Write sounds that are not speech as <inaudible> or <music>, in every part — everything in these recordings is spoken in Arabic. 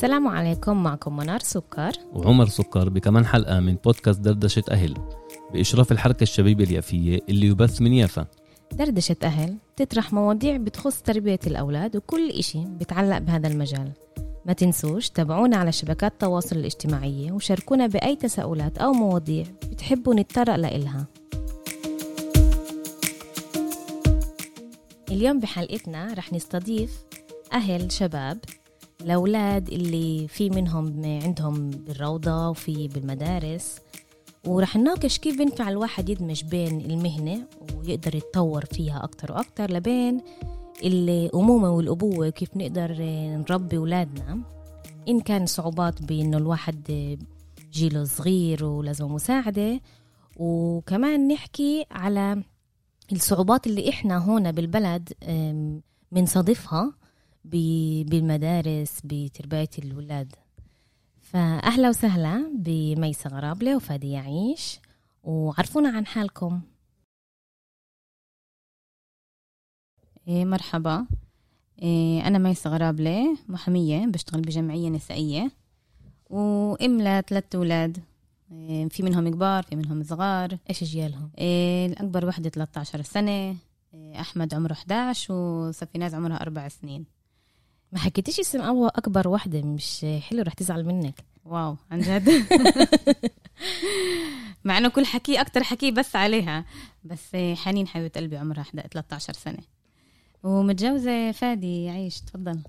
السلام عليكم معكم منار سكر. وعمر سكر بكمان حلقة من بودكاست دردشة أهل بإشراف الحركة الشبيبة اليافية اللي يبث من يافا. دردشة أهل تطرح مواضيع بتخص تربية الأولاد وكل إشي بتعلق بهذا المجال. ما تنسوش تابعونا على شبكات التواصل الاجتماعية وشاركونا بأي تساؤلات أو مواضيع بتحبوا نتطرق لإلها. اليوم بحلقتنا رح نستضيف أهل شباب الأولاد اللي في منهم عندهم بالروضة وفي بالمدارس. ورح نناقش كيف بينفع الواحد يدمج بين المهنة ويقدر يتطور فيها أكتر وأكتر لبين الأمومة والأبوة وكيف نقدر نربي أولادنا. إن كان صعوبات بإنه الواحد جيله صغير ولازم مساعدة. وكمان نحكي على الصعوبات اللي إحنا هون بالبلد بنصادفها بالمدارس بتربية الولاد. فأهلا وسهلا بميسة غرابلة وفادي يعيش وعرفونا عن حالكم. إيه مرحبا. إيه أنا ميسة غرابلة محامية بشتغل بجمعية نسائية وأم لثلاث أولاد. إيه في منهم كبار في منهم صغار. إيش جيالهم؟ إيه الأكبر وحدة 13 سنة إيه أحمد عمره 11 وسفيناز عمرها أربع سنين. ما حكيتيش اسم أول أكبر وحدة مش حلو رح تزعل منك. واو عن جد. <laughs> مع إنه كل حكي أكتر حكي بس عليها. بس حنين حبيبة قلبي عمرها 13 سنة. ومتجوزة فادي عيش تفضل.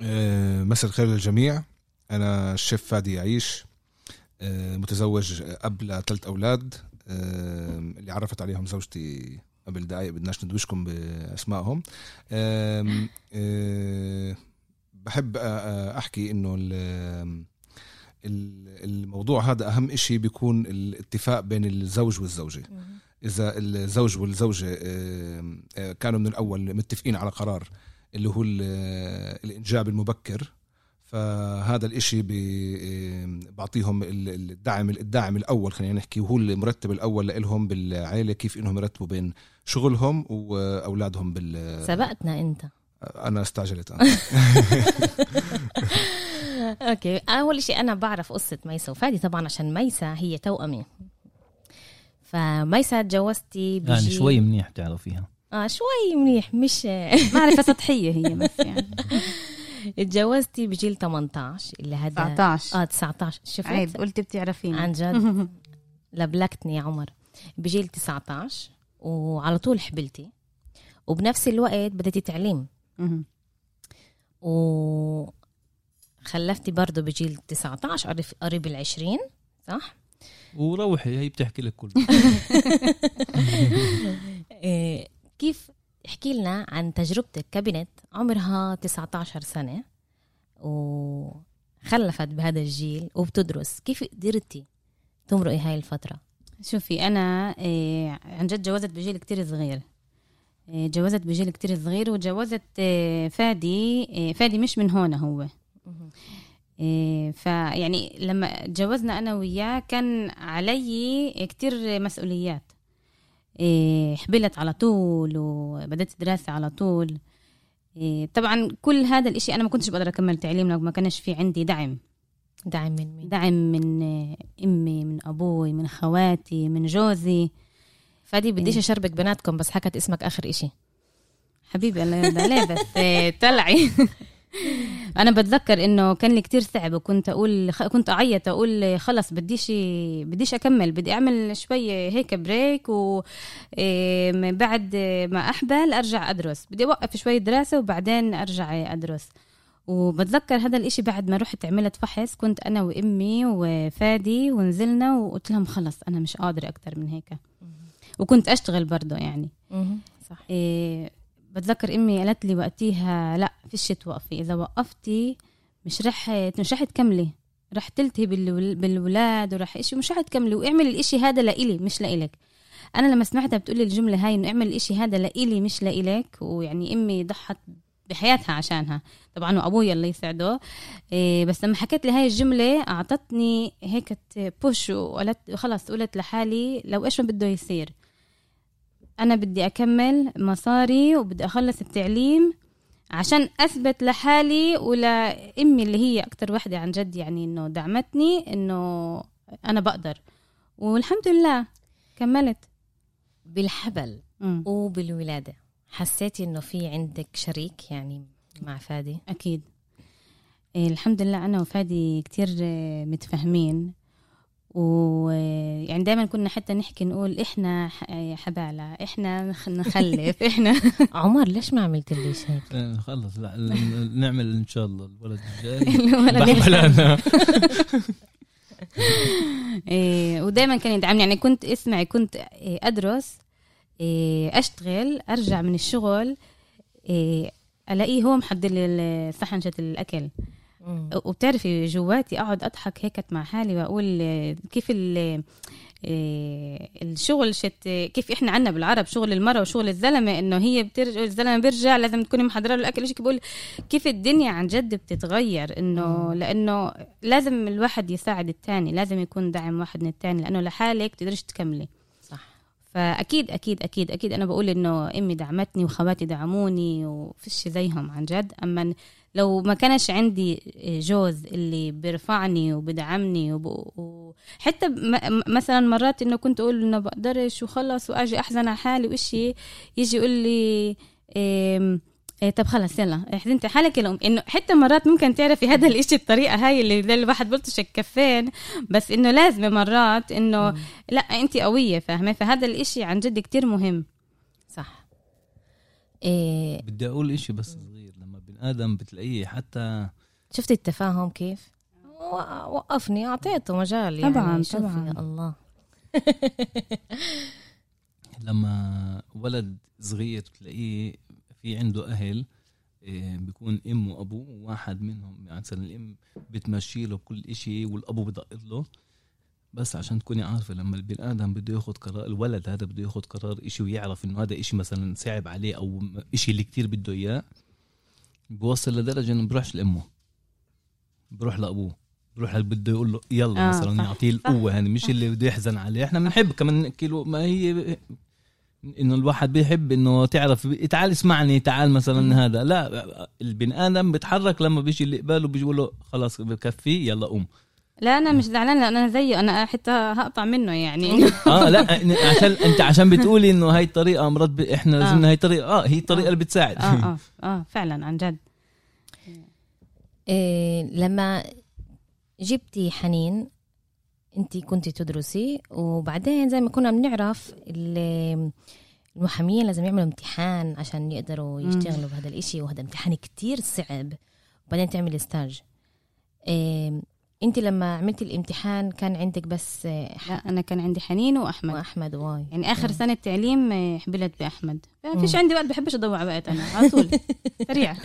أه مساء الخير للجميع. أنا الشيف فادي يعيش أه متزوج اب لثلاث أولاد أه اللي عرفت عليهم زوجتي قبل دقائق بدناش ندوشكم بأسمائهم. أه بحب أحكي إنه الموضوع هذا أهم إشي بيكون الاتفاق بين الزوج والزوجة. إذا الزوج والزوجة كانوا من الأول متفقين على قرار اللي هو الإنجاب المبكر فهذا الإشي بعطيهم الدعم الداعم الأول خلينا نحكي وهو المرتب الأول لهم بالعائله كيف إنهم يرتبوا بين شغلهم وأولادهم بال سبقتنا أنت. أنا استعجلت <laughs> okay. أول شيء أنا بعرف قصة ميسا وفادي طبعا عشان ميسا هي توأمي. فميسا تجوزتي بجي يعني شوي منيح تعرفيها. آه شوي منيح مش <laughs> معرفة سطحية هي بس يعني. <laughs> تجوزتي بجيل 18 اللي هذا 19 آه 19 شفت؟ عيب قلتي بتعرفيني. عن جد. لبلكتني يا عمر. بجيل 19 وعلى طول حبلتي. وبنفس الوقت بديتي تعليم و خلفتي برضه بجيل 19 قريب ال 20 صح؟ <laughs> وروحي هي بتحكي لك كله <laughs> كيف احكي لنا عن تجربتك كبنت عمرها 19 سنة وخلفت بهذا الجيل وبتدرس. كيف قدرتي تمرقي هاي الفترة؟ شوفي أنا عن جد جوزت بجيل كتير صغير. جوزت بجيل كتير صغير وجوزت فادي فادي مش من هون هو. فيعني لما تجوزنا أنا وياه كان علي كتير مسؤوليات. حبلت على طول وبدأت دراسة على طول. طبعا كل هذا الإشي أنا ما كنتش بقدر أكمل تعليم لو ما كانش في عندي دعم. دعم من مين؟ دعم من امي من أبوي من خواتي من جوزي. فادي بديش أشربك بناتكم بس حكت اسمك آخر إشي. حبيبي الله يرضى عليه <laughs> بس طلعي. <laughs> أنا بتذكر إنه كان لي كتير صعب وكنت أقول كنت أعيط أقول خلص بديش بديش أكمل بدي أعمل شوية هيك بريك وبعد ما أحبل أرجع أدرس. بدي أوقف شوية دراسة وبعدين أرجع أدرس. وبتذكر هذا الإشي بعد ما رحت عملت فحص كنت أنا وأمي وفادي ونزلنا وقلت لهم خلص أنا مش قادرة أكتر من هيك. وكنت أشتغل برضه يعني. صح. إيه بتذكر أمي قالت لي وقتيها لا فيش توقفي إذا وقفتي مش رح مش رح تكملي رح تلتهي بالولاد ورح إشي مش رح تكملي واعملي الإشي هذا لإلي مش لإلك. أنا لما سمعتها بتقولي الجملة هاي إنه اعمل الإشي هذا لإلي مش لإلك ويعني أمي ضحت بحياتها عشانها. طبعا وابويا الله يسعده إيه بس لما حكيت لي هاي الجملة أعطتني هيك بوش وقالت خلص قلت لحالي لو إيش ما بده يصير. أنا بدي أكمل مصاري وبدي أخلص التعليم عشان أثبت لحالي ولأمي اللي هي أكتر وحدة عن جد يعني إنه دعمتني إنه أنا بقدر. والحمد لله كملت. بالحبل مم. وبالولادة. حسيتي إنه في عندك شريك يعني مع فادي؟ أكيد. إيه الحمد لله أنا وفادي كتير آه، متفاهمين. ويعني دائما كنا حتى نحكي نقول إحنا ح- آه، حبالة إحنا نخ- نخلف <laughs> إحنا. عمر ليش ما عملت لي شيء؟ <laughs> آه، خلص لا نعمل إن شاء الله. الولد الجاي. <laughs> إيه ودائما كان يدعمني. يعني كنت اسمعي كنت أدرس أشتغل أرجع من الشغل إيه ألاقيه هو محضر لي صحنجة الأكل. وبتعرفي جواتي أقعد أضحك هيك مع حالي وأقول إيه، كيف ال إيه، الشغل شت كيف إحنا عنا بالعرب شغل المرأة وشغل الزلمة إنه هي بترجع الزلمة بيرجع لازم تكوني محضرة له الأكل. شيء بقول؟ كيف الدنيا عن جد بتتغير إنه لأنه لازم الواحد يساعد التاني لازم يكون دعم واحد من التاني لأنه لحالك تقدرش تكملي. فأكيد أكيد أكيد أكيد أنا بقول إنه أمي دعمتني وخواتي دعموني وفيش زيهم عن جد. أما لو ما كانش عندي جوز اللي بيرفعني وبدعمني وب... وحتى م... مثلا مرات إنه كنت أقول إنه بقدرش وخلص وآجي أحزن على حالي وإشي يجي يقول لي إيه إيه طب خلص يلا. احزنتي حالك يا الأم. إنه حتى مرات ممكن تعرفي هذا <laughs> الإشي الطريقة هاي اللي زي الواحد بلطش الكفين بس إنه لازم مرات إنه لا انت قوية فاهمة؟ فهذا الإشي عن جد كتير مهم. صح. إيه. بدي أقول إشي بس صغير. لما بني آدم بتلاقيه حتى شفتي التفاهم كيف؟ وقفني أعطيته مجال يعني. طبعاً، طبعاً. يا الله. <laughs> لما ولد صغير بتلاقيه في عنده أهل إيه، بيكون أم وأبوه وواحد منهم يعني مثلا الأم بتمشي له كل إشي والابو بدق له بس عشان تكوني عارفة لما البني آدم بده ياخذ قرار الولد هذا بده ياخذ قرار إشي ويعرف إنه هذا إشي مثلا صعب عليه أو إشي اللي كتير بده إياه بوصل لدرجة إنه بروحش لأمه بروح لأبوه بروح اللي بده يقول له يلا آه، آه مثلا يعطيه. القوة يعني مش اللي بده يحزن عليه إحنا بنحب كمان نحكي له ما هي إنه الواحد بيحب إنه تعرف تعال اسمعني تعال مثلا هذا. لا البني آدم بيتحرك لما بيجي اللي قباله بيجي يقول له خلاص بكفي يلا قوم. لا أنا مش زعلانه لأن أنا زيه أنا حتى هقطع منه يعني. <laughs> آه لا عشان أنت عشان بتقولي إنه هاي الطريقة مرات ب... إحنا آه. لازمنا هاي الطريقة. آه هي الطريقة اللي بتساعد. آه آه <laughs> آه فعلا عن جد. إيه لما جبتي حنين انت كنت تدرسي وبعدين زي ما كنا بنعرف ال- المحامين لازم يعملوا امتحان عشان يقدروا يشتغلوا بهذا الإشي وهذا امتحان كتير صعب. وبعدين تعملي ستاج إيه انت لما عملتي الامتحان كان عندك بس إيه، لا أنا كان عندي حنين وأحمد. وأحمد واي. يعني آخر سنة تعليم آه، حبلت بأحمد. ما فيش. عندي وقت بحبش اضيع وقت أنا على طول. <laughs> سريع.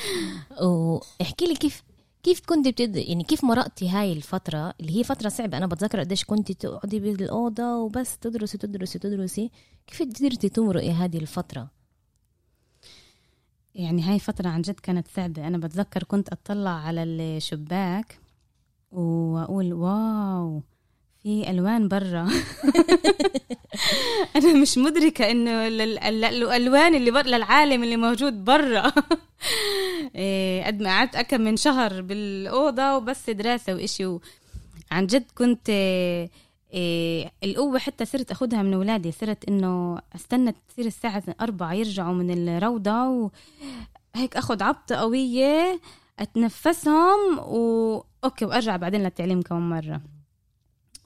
<laughs> واحكي لي كيف كيف كنت بتد... يعني كيف مرقتي هاي الفترة اللي هي فترة صعبة؟ أنا بتذكر قديش كنت تقعدي بالأوضة وبس تدرسي تدرسي تدرسي. كيف قدرتي تمرقي هذه الفترة؟ يعني هاي فترة عن جد كانت صعبة. أنا بتذكر كنت أطلع على الشباك وأقول واو في ألوان برا. <laughs> أنا مش مدركة إنه ال- ال- ال- الألوان اللي برا للعالم اللي موجود برا. <laughs> إيه، قد ما قعدت أكم من شهر بالأوضة وبس دراسة وإشي. عن جد كنت إيه، القوة حتى صرت أخدها من أولادي. صرت إنه أستنى تصير الساعة أربعة يرجعوا من الروضة وهيك أخد عبطة قوية أتنفسهم و أوكي وأرجع بعدين للتعليم كم مرة.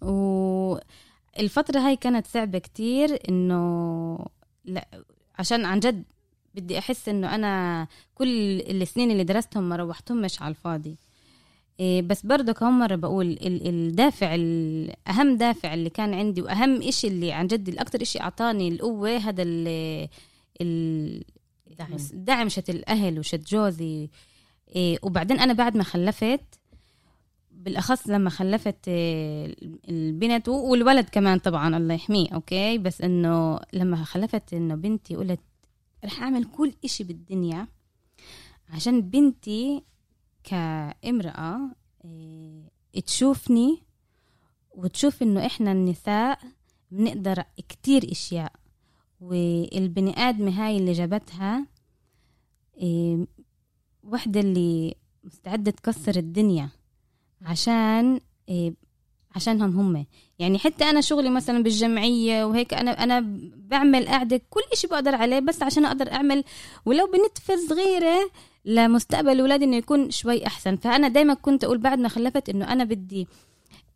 والفترة هاي كانت صعبة كتير إنه لا عشان عن جد بدي أحس إنه أنا كل السنين اللي درستهم ما روحتهمش على الفاضي إيه، بس برضه كم مرة بقول ال- الدافع الأهم دافع اللي كان عندي وأهم إشي اللي عن جد الأكتر إشي أعطاني القوة هذا ال ال دعم. دعم شت الأهل وشت جوزي إيه، وبعدين أنا بعد ما خلفت بالأخص لما خلفت إيه، البنت والولد كمان طبعا الله يحميه أوكي؟ بس إنه لما خلفت إنه بنتي قلت رح أعمل كل إشي بالدنيا عشان بنتي كامرأة إيه، تشوفني وتشوف إنه إحنا النساء بنقدر كتير إشياء. والبني آدمة هاي اللي جابتها إيه وحدة اللي مستعدة تكسر الدنيا. عشان إيه عشانهم هم. يعني حتى أنا شغلي مثلا بالجمعية وهيك أنا أنا بعمل قاعدة كل إشي بقدر عليه بس عشان أقدر أعمل. ولو بنتفه صغيرة لمستقبل اولادي إنه يكون شوي أحسن. فأنا دائما كنت أقول بعد ما خلفت إنه أنا بدي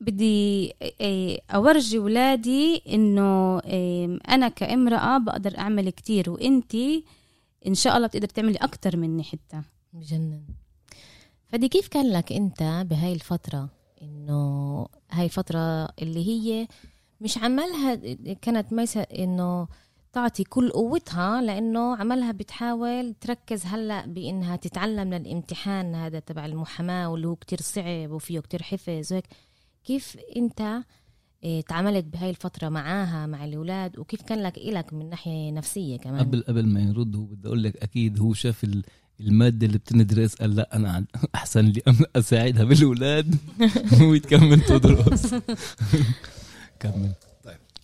بدي إيه، أورجي ولادي إنه إيه، أنا كامرأة بقدر أعمل كتير. وإنتي إن شاء الله بتقدر تعملي أكتر مني حتى. بجنن. فدي كيف كان لك انت بهاي الفترة؟ إنه هاي الفترة اللي هي مش عملها كانت ميسة إنه تعطي كل قوتها لإنه عملها بتحاول تركز هلأ بإنها تتعلم للامتحان هذا تبع المحاماة واللي هو كتير صعب وفيه كتير حفظ وهيك. كيف أنت إيه، تعاملت بهاي الفترة معاها مع الأولاد؟ وكيف كان لك إلك من ناحية نفسية كمان؟ قبل قبل ما يرد هو بدي أقول لك أكيد هو شاف المادة اللي بتندرس قال لا أنا <laughs> أحسن لي أساعدها بالأولاد <laughs> ويتكمل تدرس. <laughs> كمل.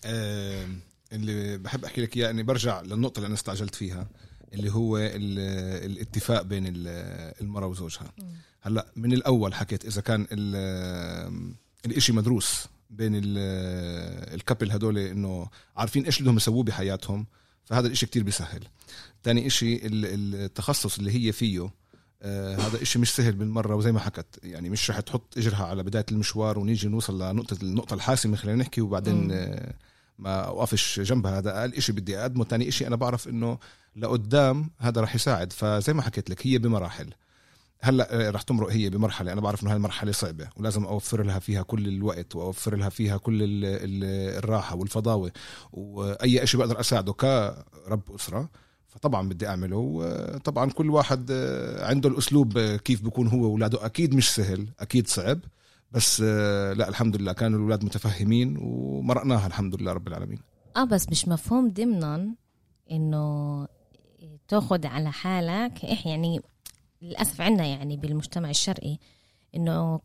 آم، اللي بحب أحكي لك إياه إني برجع للنقطة اللي أنا استعجلت فيها اللي هو ال- الاتفاق بين ال- المرأة وزوجها. هلأ من الأول حكيت إذا كان ال- الإشي مدروس بين ال- الكابل هدول إنه عارفين إيش اللي بدهم يسووه بحياتهم فهذا الإشي كتير بيسهل. تاني ال- التخصص اللي هي فيه آه هذا إشي مش سهل بالمرة وزي ما حكت يعني مش رح تحط إجرها على بداية المشوار ونيجي نوصل لنقطة النقطة الحاسمة خلينا نحكي وبعدين. آه ما أوقفش جنبها. هذا أقل إشي بدي أقدمه. تاني إشي أنا بعرف إنه لقدام هذا رح يساعد. فزي ما حكيت لك هي بمراحل. هلأ آه، رح تمرق هي بمرحلة. أنا بعرف إنه هاي المرحلة صعبة ولازم أوفر لها فيها كل الوقت وأوفر لها فيها كل ال ال الراحة والفضاوة. وأي شيء بقدر أساعده كرب أسرة فطبعا بدي أعمله وطبعا كل واحد آه، عنده الأسلوب آه، كيف بيكون هو وأولاده. أكيد مش سهل أكيد صعب بس آه، لا الحمد لله كانوا الأولاد متفهمين ومرقناها الحمد لله رب العالمين. آه بس مش مفهوم ضمنا إنه تاخد على حالك إح يعني للأسف عندنا يعني بالمجتمع الشرقي إنه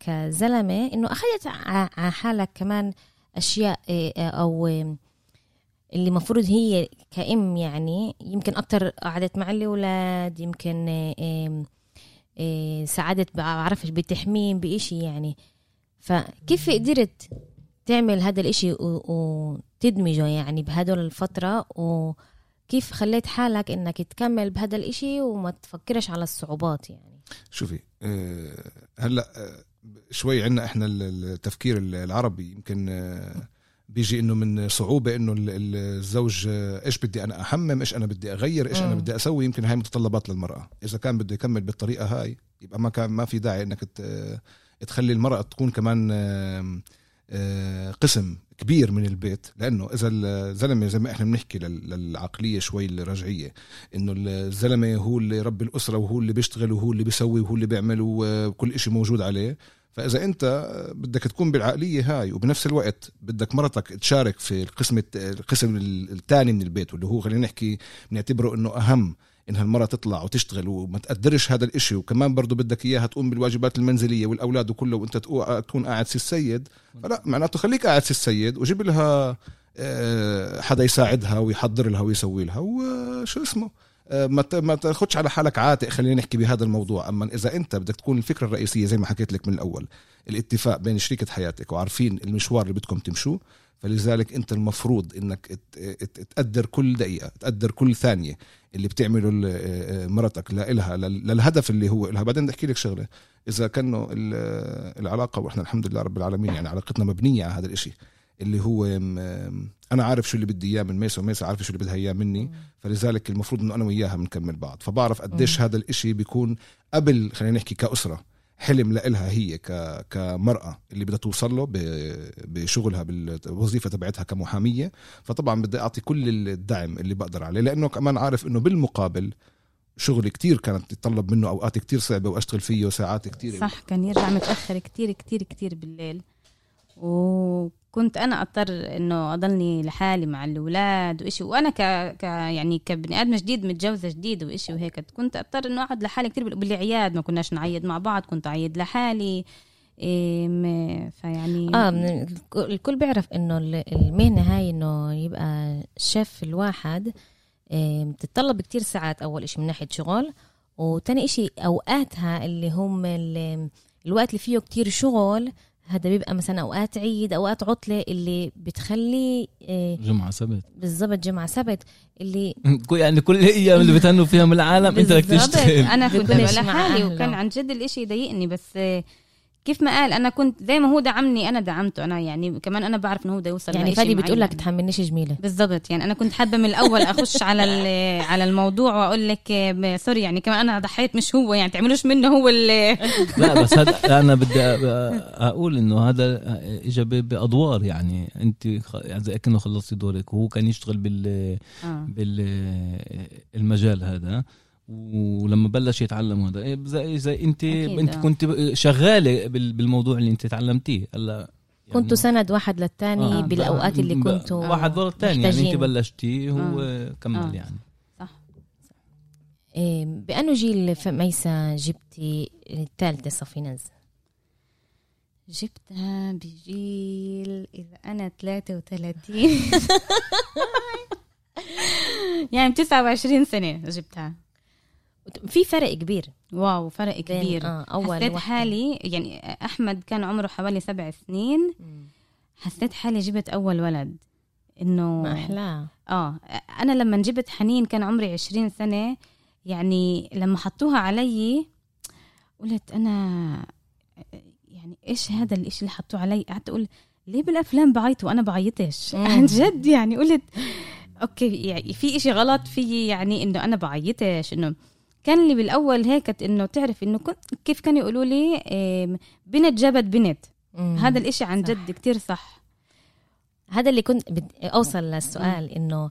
كزلمة إنه أخذت على حالك كمان أشياء أو اللي المفروض هي كأم يعني يمكن أكتر قعدت مع الأولاد يمكن إيه، إيه، ساعدت بعرفش بتحميم بإشي يعني. فكيف قدرت تعمل هذا الإشي وتدمجه يعني بهدول الفترة؟ وكيف خليت حالك إنك تكمل بهذا الإشي وما تفكرش على الصعوبات يعني؟ شوفي آه، هلأ آه، شوي عندنا إحنا ال- التفكير العربي يمكن آه، بيجي إنه من صعوبة إنه ال- ال- الزوج إيش بدي أنا أحمم؟ إيش أنا بدي أغير؟ إيش أنا. بدي أسوي؟ يمكن هاي متطلبات للمرأة. إذا كان بده يكمل بالطريقة هاي يبقى ما كان ما في داعي إنك تخلي المرأة تكون كمان آه، قسم كبير من البيت. لأنه إذا الزلمة زي ما إحنا بنحكي لل- للعقلية شوي الرجعية إنه الزلمة هو اللي رب الأسرة وهو اللي بيشتغل وهو اللي بيسوي وهو اللي بيعمل وكل إشي موجود عليه. فإذا أنت بدك تكون بالعقلية هاي وبنفس الوقت بدك مرتك تشارك في القسم القسم الثاني من البيت واللي هو خلينا نحكي بنعتبره إنه أهم انها المرة تطلع وتشتغل وما تقدرش هذا الإشي. وكمان برضو بدك إياها تقوم بالواجبات المنزلية والأولاد وكله وأنت تكون قاعد سي السيد. فلا معناته خليك قاعد سي السيد وجيب لها آه، حدا يساعدها ويحضر لها ويسوي لها. وشو اسمه؟ ما ت- ما تاخدش على حالك عاتق خلينا نحكي بهذا الموضوع. أما إذا أنت بدك تكون الفكرة الرئيسية زي ما حكيت لك من الأول الاتفاق بين شريكة حياتك وعارفين المشوار اللي بدكم تمشوه فلذلك أنت المفروض إنك تقدر كل دقيقة تقدر كل ثانية اللي بتعمله ال- آه، مرتك لل- للهدف اللي هو لها بعدين بدي أحكي لك شغلة إذا كانوا ال- العلاقة وإحنا الحمد لله رب العالمين يعني علاقتنا مبنية على هذا الإشي. اللي هو أنا عارف شو اللي بدي إياه من ميسا وميسا عارفه شو اللي بدها إياه مني فلذلك المفروض إنه أنا وياها بنكمل بعض فبعرف قديش هذا الإشي بيكون قبل خلينا نحكي كأسرة حلم لإلها هي. كمرأة اللي بدها توصل له. بشغلها بالوظيفة تبعتها كمحامية فطبعا بدي أعطي كل الدعم اللي بقدر عليه لأنه كمان عارف إنه بالمقابل شغل كتير كانت تتطلب منه أوقات كتير صعبة وأشتغل فيه ساعات كتير صح كان يرجع متأخر كتير كتير كتير بالليل وكنت أنا أضطر إنه أضلني لحالي مع الأولاد وإشي. وأنا ك... ك يعني كبني آدم جديد متجوزة جديد وإشي وهيك. كنت أضطر إنه أقعد لحالي بال- بالعياد. ما كناش نعيد مع بعض كنت أعيد لحالي. إيه فيعني آه الكل بيعرف إنه ال- المهنة هاي إنه يبقى شيف الواحد بتتطلب كتير ساعات أول إشي من ناحية شغل. وتاني إشي أوقاتها اللي هم ال- الوقت اللي فيه كتير شغل هذا بيبقى مثلا أوقات عيد أوقات عطلة اللي بتخلي آه، جمعة سبت بالضبط جمعة سبت اللي <laughs> كل- يعني كل الأيام اللي بتهنوا فيها من العالم أنت بدك. تشتغل أنا <laughs> كنت لحالي. وكان عن جد الإشي يضايقني بس آه، كيف ما قال أنا كنت زي ما هو دعمني أنا دعمته. أنا يعني كمان أنا بعرف إنه هو بده يوصل يعني فادي بتقول لك. تحملنيش جميلة. بالضبط. يعني أنا كنت حابة من الأول أخش على ال- <laughs> على الموضوع وأقول لك سوري يعني كمان أنا ضحيت مش هو يعني تعملوش منه هو اللي <laughs> لا بس هذا <laughs> أنا بدي أقول إنه هذا اجى بأدوار. يعني أنت خ- يعني زي كانه خلصتي دورك وهو كان يشتغل بال آه. بالمجال هذا. ولما بلش يتعلم هذا إيه زي زي انت أكيد، أنت آه. كنت شغالة بال- بالموضوع اللي أنت تعلمتيه هلا يعني كنتوا سند واحد للتاني آه، بالأوقات اللي كنتوا واحد ورا الثاني يعني أنت. بلشتي هو آه. كمل آه. يعني صح إيه، بأنه جيل ميسا جبتي الثالثة صفينز جبتها بجيل إذا أنا 33 <laughs> <laughs> يعني 29 سنة جبتها في فرق كبير. واو فرق كبير. آه أول حسيت وحدة. حالي يعني أحمد كان عمره حوالي سبع سنين. حسيت حالي جبت أول ولد. إنه ما أحلاه آه أنا لما جبت حنين كان عمري عشرين سنة. يعني لما حطوها علي قلت أنا يعني إيش هذا الإشي اللي حطوه علي؟ قعدت أقول ليه بالأفلام بعيط وأنا بعيطش. مم. <laughs> عن جد يعني. قلت أوكي يعني في إشي غلط في يعني إنه أنا بعيطش إنه كان لي بالأول هيك إنه تعرف إنه كيف كانوا يقولوا لي بنت جابت بنت مم. هذا الإشي عن. جد كتير صح هذا اللي كنت بدي أوصل للسؤال إنه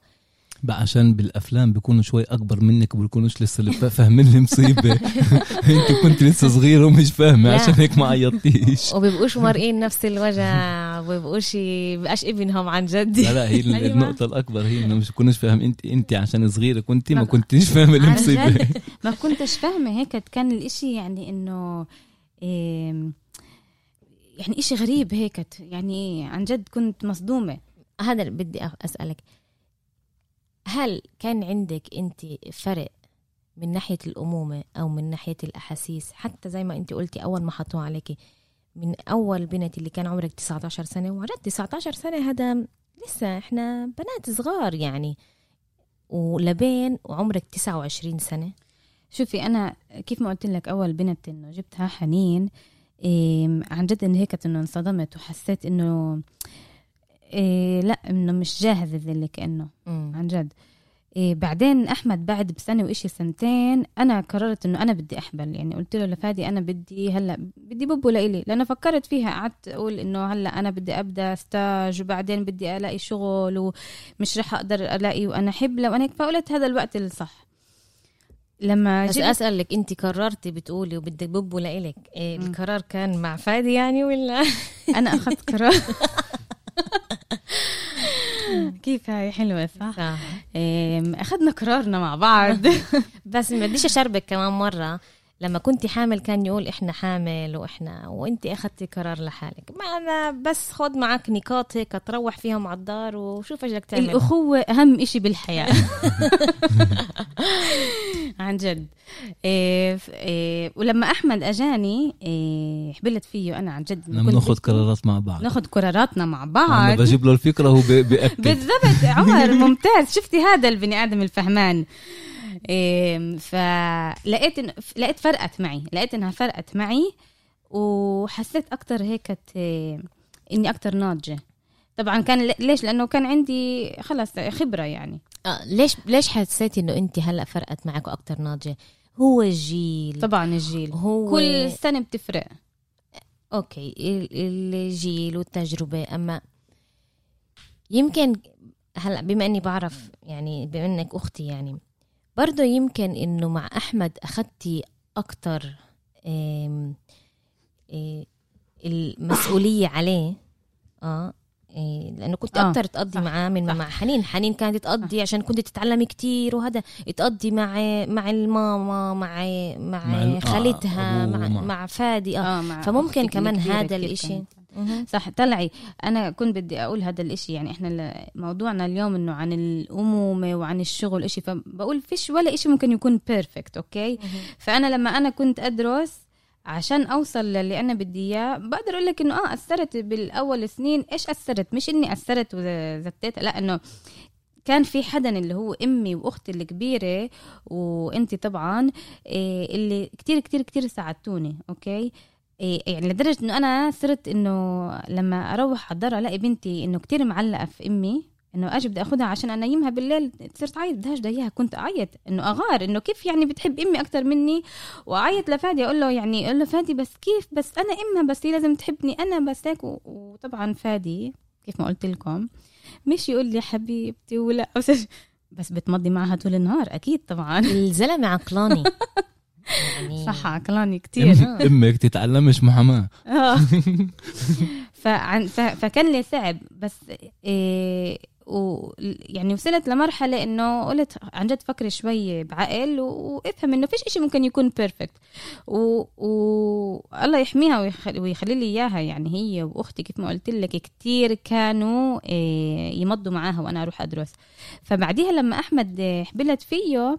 بقى عشان بالأفلام بيكونوا شوي أكبر منك وبيكونوش لسه فاهمين المصيبة. <laughs> أنت كنت لسه صغيره ومش فاهمة. عشان هيك ما عيطتيش. وبيبقوش مرئين نفس الوجع وبيبقوش بقاش ابنهم عن جد. لا لا هي <laughs> أيوة. النقطة الأكبر هي إنه مش كناش فاهم أنت أنت عشان صغيرة كنت ما كنتيش فاهم عن المصيبة. جد. <laughs> ما كنتش فاهمة هيك كان الإشي يعني إنه إيه يعني إشي غريب هيك يعني عن جد كنت مصدومة. هذا اللي بدي أسألك. هل كان عندك أنت فرق من ناحية الأمومة أو من ناحية الأحاسيس؟ حتى زي ما أنت قلتي أول ما حطوها عليكي من أول بنت اللي كان عمرك 19 سنة وعن جد 19 سنة هذا لسه إحنا بنات صغار يعني ولبين وعمرك 29 سنة. شوفي أنا كيف ما قلت لك أول بنت إنه جبتها حنين إيه عن جد إنه هيك إنه انصدمت وحسيت إنه إيه لا إنه مش جاهزة زي اللي كأنه مم. عن جد. إيه بعدين أحمد بعد بسنة وإشي سنتين أنا قررت إنه أنا بدي أحبل. يعني قلت له لفادي أنا بدي هلأ بدي ببو لإلي. لأنه فكرت فيها قعدت أقول إنه هلأ أنا بدي أبدأ ستاج وبعدين بدي ألاقي شغل ومش رح أقدر ألاقي وأنا حبلة وأنا فقلت هذا الوقت الصح. لما بس أسألك أنت قررتي بتقولي وبدك ببو لإلك إيه. القرار كان مع فادي يعني ولا؟ أنا أخذت قرار. <laughs> كيف هاي حلوة صح؟ صح. إيه، أخذنا قرارنا مع بعض <laughs> بس ما بديش اشربك كمان مرة لما كنت حامل كان يقول إحنا حامل وإحنا وإنت أخذتي قرار لحالك. ما أنا بس خد معك نقاط هيك تروح فيهم على الدار وشوف إيش بدك تعمل. الأخوة أهم إشي بالحياة. <laughs> عن جد. إيه ف- إيه ولما أحمد أجاني إيه حبلت فيه أنا عن جد. بدنا بناخذ قرارات مع بعض. ناخذ قراراتنا مع بعض. بجيب له الفكرة هو بي- بيأكد. بالضبط. عمر <laughs> ممتاز. شفتي هذا البني آدم الفهمان. فلقيت إن لقيت فرقت معي لقيت إنها فرقت معي وحسيت أكتر هيك إيه إني أكتر ناضجة. طبعا كان ليش؟ لأنه كان عندي خلص خبرة يعني. آه ليش ليش حسيتي إنه انت هلأ فرقت معك وأكثر ناضجة؟ هو الجيل. طبعا الجيل. هو كل سنة بتفرق. أوكي ال- الجيل والتجربة. أما يمكن هلأ بما إني بعرف يعني بما إنك أختي يعني برضه يمكن إنه مع أحمد اخذتي أكتر إيه، المسؤولية عليه آه إيه، لأنه كنت آه، أكتر تقضي صح، معاه من صح. مع حنين حنين كانت تقضي عشان كنت تتعلمي كتير وهذا تقضي مع مع الماما مع مع, مع ال- آه، خالتها مع, مع فادي آه مع فممكن كمان هذا الإشي كانت. صح. طلعي أنا كنت بدي أقول هذا الإشي يعني إحنا موضوعنا اليوم إنه عن الأمومة وعن الشغل إشي فبقول فيش ولا إشي ممكن يكون perfect أوكي؟ فأنا لما أنا كنت أدرس عشان أوصل للي أنا بدي إياه بقدر أقول لك إنه آه أثرت بالأول سنين. إيش أثرت؟ مش إني أثرت وزتيت لا إنه كان في حدا اللي هو أمي وأختي الكبيرة وانت طبعا إيه اللي كتير كتير كتير ساعدتوني أوكي؟ إيه يعني لدرجة إنه أنا صرت إنه لما أروح على الدار ألاقي بنتي إنه كتير معلقة في أمي إنه أجي بدي اخذها عشان انيمها بالليل صرت أعيط بدهاش بدها إياها كنت أعيط إنه أغار إنه كيف يعني بتحب أمي أكثر مني؟ وأعيط لفادي أقول له يعني أقول له فادي بس كيف؟ بس أنا أمها بس هي لازم تحبني أنا بس هيك. وطبعا فادي كيف ما قلت لكم مش يقول لي حبيبتي ولا <laughs> بس بتمضي معها طول النهار أكيد طبعا. الزلمة عقلاني. <laughs> صح عقلاني كتير إمك تتعلمش محاماه. <laughs> فكان لي صعب بس إيه و يعني وصلت لمرحلة إنه قلت عن جد فكري شوي بعقل. وافهم إنه فيش إشي ممكن يكون بيرفكت و... و... الله يحميها ويخ... ويخلي لي إياها يعني هي وأختي كيف ما قلت لك كتير كانوا إيه يمضوا معاها وأنا أروح أدرس فبعديها لما أحمد حبلت فيه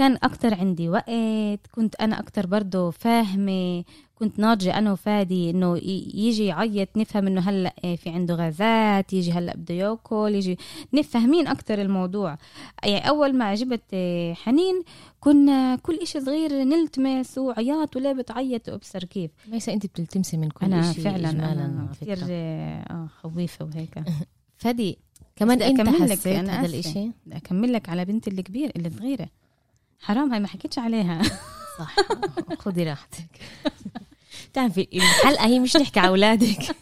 كان أكتر عندي وقت كنت أنا أكتر برضه فاهمة كنت ناضجة أنا وفادي إنه يجي يعيط نفهم إنه هلأ إيه في عنده غازات يجي هلأ بده يأكل يجي نفهمين أكتر الموضوع. يعني أول ما جبت إيه، حنين كنا كل إشي صغير نلتمس وعياط ولا بتعيط وأبصر كيف. ميسا أنت بتلتمسي من كل أنا شيء فعلا أنا كثير فكرة. آه خويفة وهيك. <laughs> فادي كمان أنت حسيت هذا. الإشي؟ أكمل لك على بنتي الكبير اللي صغيرة. حرام هاي ما حكيتش عليها. صح. خذي راحتك. <laughs> بتعرفي الحلقة هي مش نحكي على أولادك.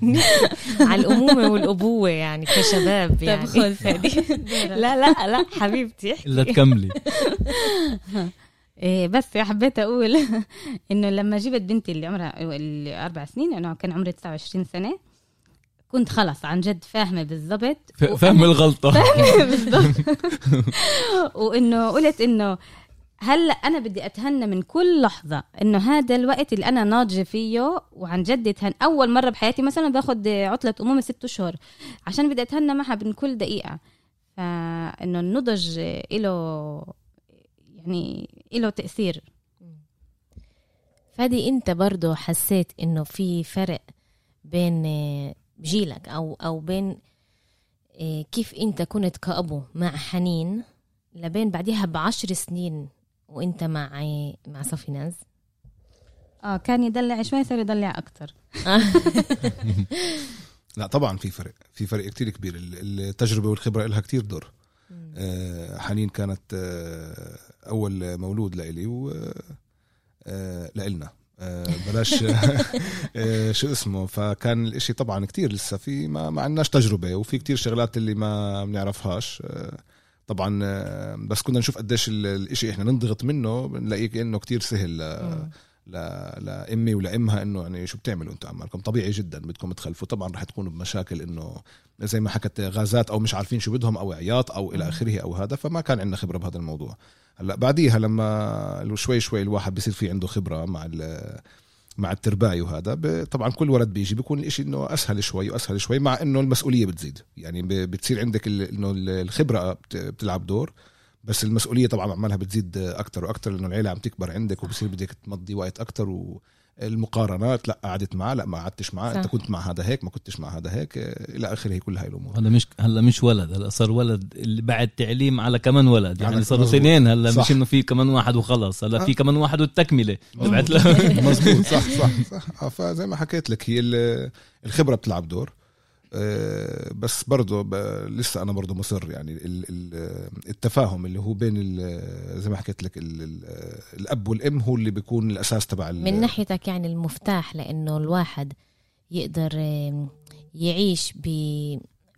<laughs> على الأمومة والأبوة يعني كشباب يعني. خذ. <laughs> فادي لا لا لا حبيبتي احكي. إلا تكملي. إيه بس حبيت أقول إنه لما جبت بنتي اللي عمرها اللي أربع سنين أنا كان عمري 29 سنة كنت خلص عن جد فاهمة بالضبط. ف- فاهم الغلطة. <laughs> بالضبط. وإنه قلت إنه هلأ أنا بدي أتهنى من كل لحظة إنه هذا الوقت اللي أنا ناضجة فيه وعن جد اتهن أول مرة بحياتي مثلا باخذ عطلة أمومة ست أشهر عشان بدي أتهنى معها من كل دقيقة. فإنه النضج له يعني له تأثير. فادي أنت برضو حسيت إنه في فرق بين آه، جيلك أو أو بين آه، كيف أنت كنت كأبو مع حنين لبين بعدها بعشر سنين وأنت مع آه، مع صفي ناز؟ آه كان يدلع شوي صار يدلع أكثر <laughs> لا طبعا في فرق في فرق كتير كبير. ال- التجربة والخبرة لها كتير دور. آه، حنين كانت آه، أول مولود لإلي و آه، لإلنا. بلاش. <laughs> آه، شو اسمه فكان الإشي طبعا كتير لسه في ما, ما عندناش تجربة وفي كتير شغلات اللي ما بنعرفهاش. آه، طبعا آه، بس كنا نشوف قديش ال- الإشي إحنا ننضغط منه بنلاقيه كأنه كتير سهل. لامي ولامها انه يعني شو بتعملوا أنتم عمالكم طبيعي جدا بدكم تخلفوا. طبعا رح تكونوا بمشاكل انه زي ما حكت غازات أو مش عارفين شو بدهم أو عياط أو إلى آخره أو هذا فما كان عندنا خبرة بهذا الموضوع. هلأ بعديها لما شوي شوي الواحد بصير في عنده خبرة مع ال- مع الترباية وهذا طبعا كل ولد بيجي بيكون الإشي إنه أسهل شوي وأسهل شوي مع إنه المسؤولية بتزيد. يعني بتصير عندك ال- إنه ال- الخبرة بت- بتلعب دور. بس المسؤولية طبعا عمالها بتزيد أكتر وأكتر لأنه العيلة عم تكبر عندك وبصير بدك تمضي وقت أكتر والمقارنات لا قعدت معاه لا ما قعدتش معاه صح. انت كنت مع هذا هيك ما كنتش مع هذا هيك آه، إلى آخره كل هاي الأمور هلا مش هلا مش ولد هلا صار ولد اللي بعد تعليم على كمان ولد يعني صاروا. اثنين هلا صح. مش إنه في كمان واحد وخلص هلا آه. في كمان واحد والتكملة تبعت مزبوط صح صح صح آه، فزي ما حكيت لك هي ال- الخبرة بتلعب دور آه، بس برضه لسه أنا برضه مصر يعني ال- ال- التفاهم اللي هو بين زي ما حكيت لك ال- ال- الأب والأم هو اللي بيكون الأساس تبع من ناحيتك يعني المفتاح لأنه الواحد يقدر يعيش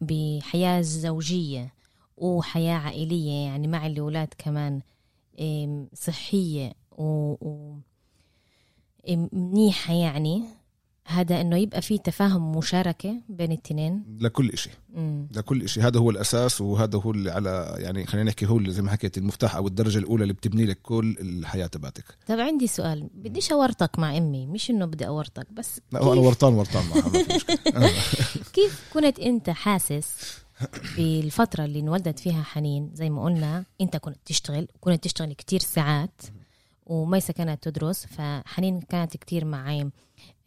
بحياة زوجية وحياة عائلية يعني مع الأولاد كمان صحية و, منيحة يعني. هذا إنه يبقى في تفاهم ومشاركه بين التنين. لكل مم. لكل إشي. هذا هو الأساس وهذا هو اللي على يعني خلينا نحكي هو اللي زي ما حكيت المفتاح أو الدرجة الأولى اللي بتبني لك كل الحياة تبعتك. طب عندي سؤال. بديش أورطك مع أمي. مش إنه بدي أورطك بس لا هو كيف, ورطان ورطان معها. <laughs> كيف كنت أنت حاسس بالفترة اللي انولدت فيها حنين؟ زي ما قلنا أنت كنت تشتغل كنت تشتغل كتير ساعات. وميسة كانت تدرس فحنين كانت كتير مع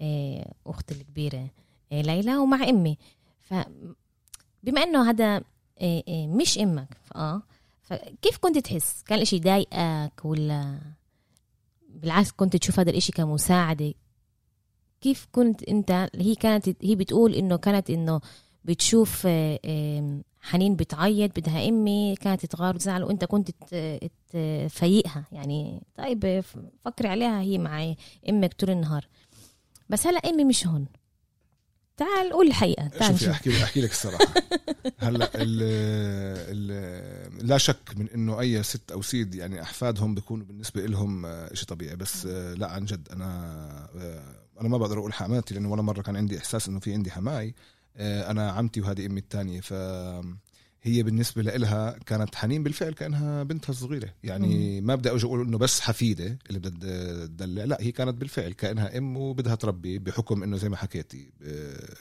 آه، أختي الكبيرة آه، ليلى ومع أمي. ف بما إنه هذا آه، مش أمك آه فكيف كنت تحس؟ كان الاشي ضايقك ولا بالعكس كنت تشوف هذا الإشي كمساعدة؟ كيف كنت أنت؟ هي كانت هي بتقول إنه كانت إنه بتشوف حنين بتعيط بدها أمي كانت تغار وتزعل وأنت كنت تفيقها يعني طيب فكري عليها هي مع أمك طول النهار. بس هلا أمي مش هون. تعال قول الحقيقة تعال شوفي أحكي أحكي لك الصراحة. <laughs> هلا ال ال لا شك من إنه أي ست أو سيد يعني أحفادهم بيكونوا بالنسبة لهم شيء طبيعي. بس لا عن جد أنا آه، أنا ما بقدر أقول حماتي لأنه ولا مرة كان عندي إحساس إنه في عندي حماي. أنا عمتي وهذه أمي الثانية ف هي بالنسبة لها كانت حنين بالفعل كأنها بنتها الصغيرة. يعني ما بدي أجي أقول إنه بس حفيدة اللي بدها تدلع لا هي كانت بالفعل كأنها أم وبدها تربي بحكم إنه زي ما حكيتي آه،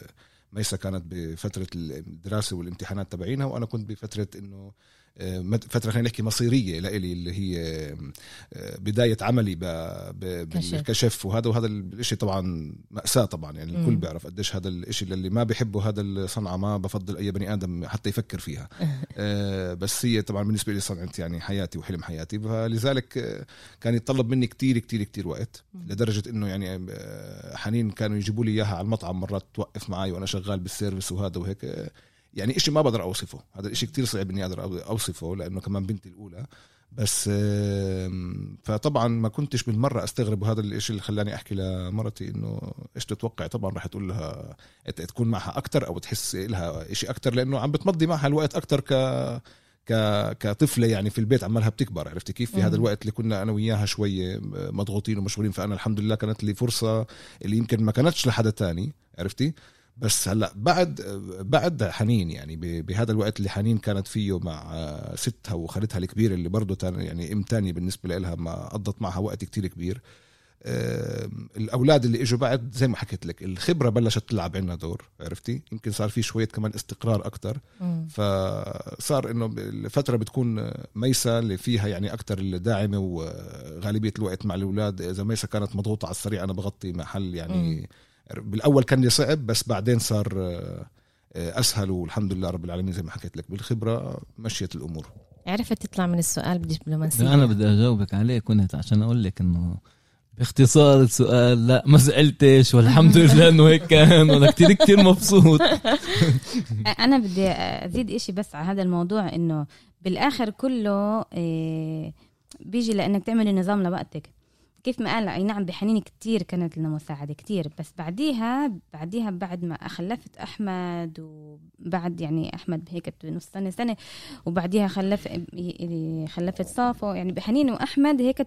ميسا كانت بفترة الدراسة والامتحانات تبعينها وأنا كنت بفترة إنه فترة خلينا نحكي مصيرية لإلي اللي هي آه، بداية عملي. بالكشف. وهذا وهذا الشيء طبعا مأساة طبعا. يعني الكل. بيعرف قديش هذا الشيء اللي ما بيحبه هذا الصنعة ما بفضل أي بني آدم حتى يفكر فيها. <laughs> آه، بس هي طبعا بالنسبة لي صنعت يعني حياتي وحلم حياتي. فلذلك آه، كان يتطلب مني كتير كتير كتير وقت لدرجة إنه يعني حنين كانوا يجيبوا لي إياها على المطعم مرات توقف معي وأنا شغال بالسيرفيس وهذا وهيك. يعني إشي ما بقدر أوصفه. هذا الاشي كتير صعب إني أقدر أو- أوصفه لأنه كمان بنتي الأولى. بس فطبعا ما كنتش بالمرة أستغرب وهذا الإشي اللي خلاني أحكي لمرتي إنه إيش تتوقع؟ طبعا رح تقول لها تكون معها أكثر أو تحس لها إشي أكثر لأنه عم بتمضي معها الوقت أكثر ك ك كطفلة يعني في البيت عمالها بتكبر عرفتي كيف؟ في هذا. الوقت اللي كنا أنا وياها شوي مضغوطين ومشغولين فأنا الحمد لله كانت لي فرصة اللي يمكن ما كانتش لحدا تاني عرفتي؟ بس هلا بعد بعد حنين يعني بهذا الوقت اللي حنين كانت فيه مع آه، ستها وخالتها الكبيرة اللي برضه يعني أم تانية بالنسبة لها ما قضت معها وقت كتير كبير. الأولاد اللي إجوا بعد زي ما حكيت لك الخبرة بلشت تلعب عنا دور عرفتي؟ يمكن صار في شوية كمان استقرار أكتر. مم. فصار إنه الفترة بتكون ميسا اللي فيها يعني أكثر الداعمة وغالبية الوقت مع الأولاد. إذا ميسا كانت مضغوطة على السريع أنا بغطي محل يعني بالأول كان لي صعب بس بعدين صار آه، آه، أسهل والحمد لله رب العالمين زي ما حكيت لك بالخبرة مشيت الأمور. عرفت تطلع من السؤال نسيب أنا بدي أجاوبك عليه كنت عشان أقول لك إنه باختصار السؤال لا ما زعلتش والحمد <laughs> لله إنه هيك كان وأنا كتير كتير مبسوط. <laughs> أنا بدي أزيد إشي بس على هذا الموضوع إنه بالآخر كله إيه، بيجي لأنك تعملي نظام لوقتك. كيف ما قال أي نعم بحنين كتير كانت لنا مساعدة كتير بس بعديها بعديها بعد ما خلفت أحمد وبعد يعني أحمد هيك نص سنة سنة وبعديها خلف خلفت صافو. يعني بحنين وأحمد هيك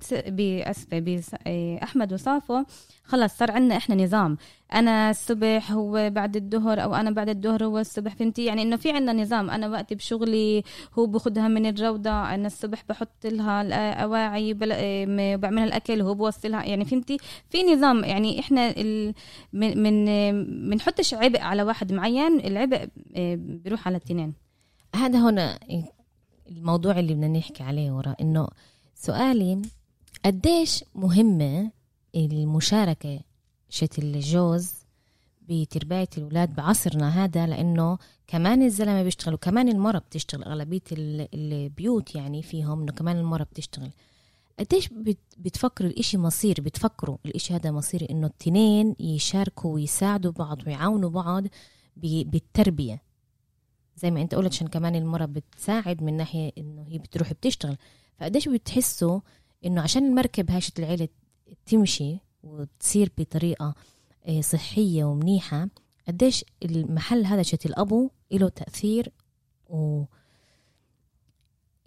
إيه، أحمد وصافو خلص صار عندنا إحنا نظام. أنا الصبح هو بعد الظهر أو أنا بعد الظهر هو الصبح فهمتي؟ يعني إنه في عندنا نظام. أنا وقتي بشغلي هو باخدها من الروضه أنا الصبح بحط لها الاواعي بعملها الأكل وهو بوصلها يعني فهمتي؟ في نظام يعني إحنا ال... من من بنحطش عبء على واحد معين العبء آه، بيروح على التنين. هذا هنا الموضوع اللي بدنا نحكي عليه ورا إنه سؤالي قديش مهمة المشاركة شت الجوز بترباية الأولاد بعصرنا هذا؟ لأنه كمان الزلمة بيشتغل وكمان المرة بتشتغل أغلبية ال- البيوت يعني فيهم إنه كمان المرة بتشتغل. قديش بت- بتفكروا الإشي مصير؟ بتفكروا الإشي هذا مصير إنه التنين يشاركوا ويساعدوا بعض ويعاونوا بعض بالتربية. زي ما أنت قلت عشان كمان المرة بتساعد من ناحية إنه هي بتروح بتشتغل فقديش بتحسوا إنه عشان المركب هاي شت العيلة تمشي وتصير بطريقة آه، صحية ومنيحة قديش المحل هذا شت الأبو له تأثير و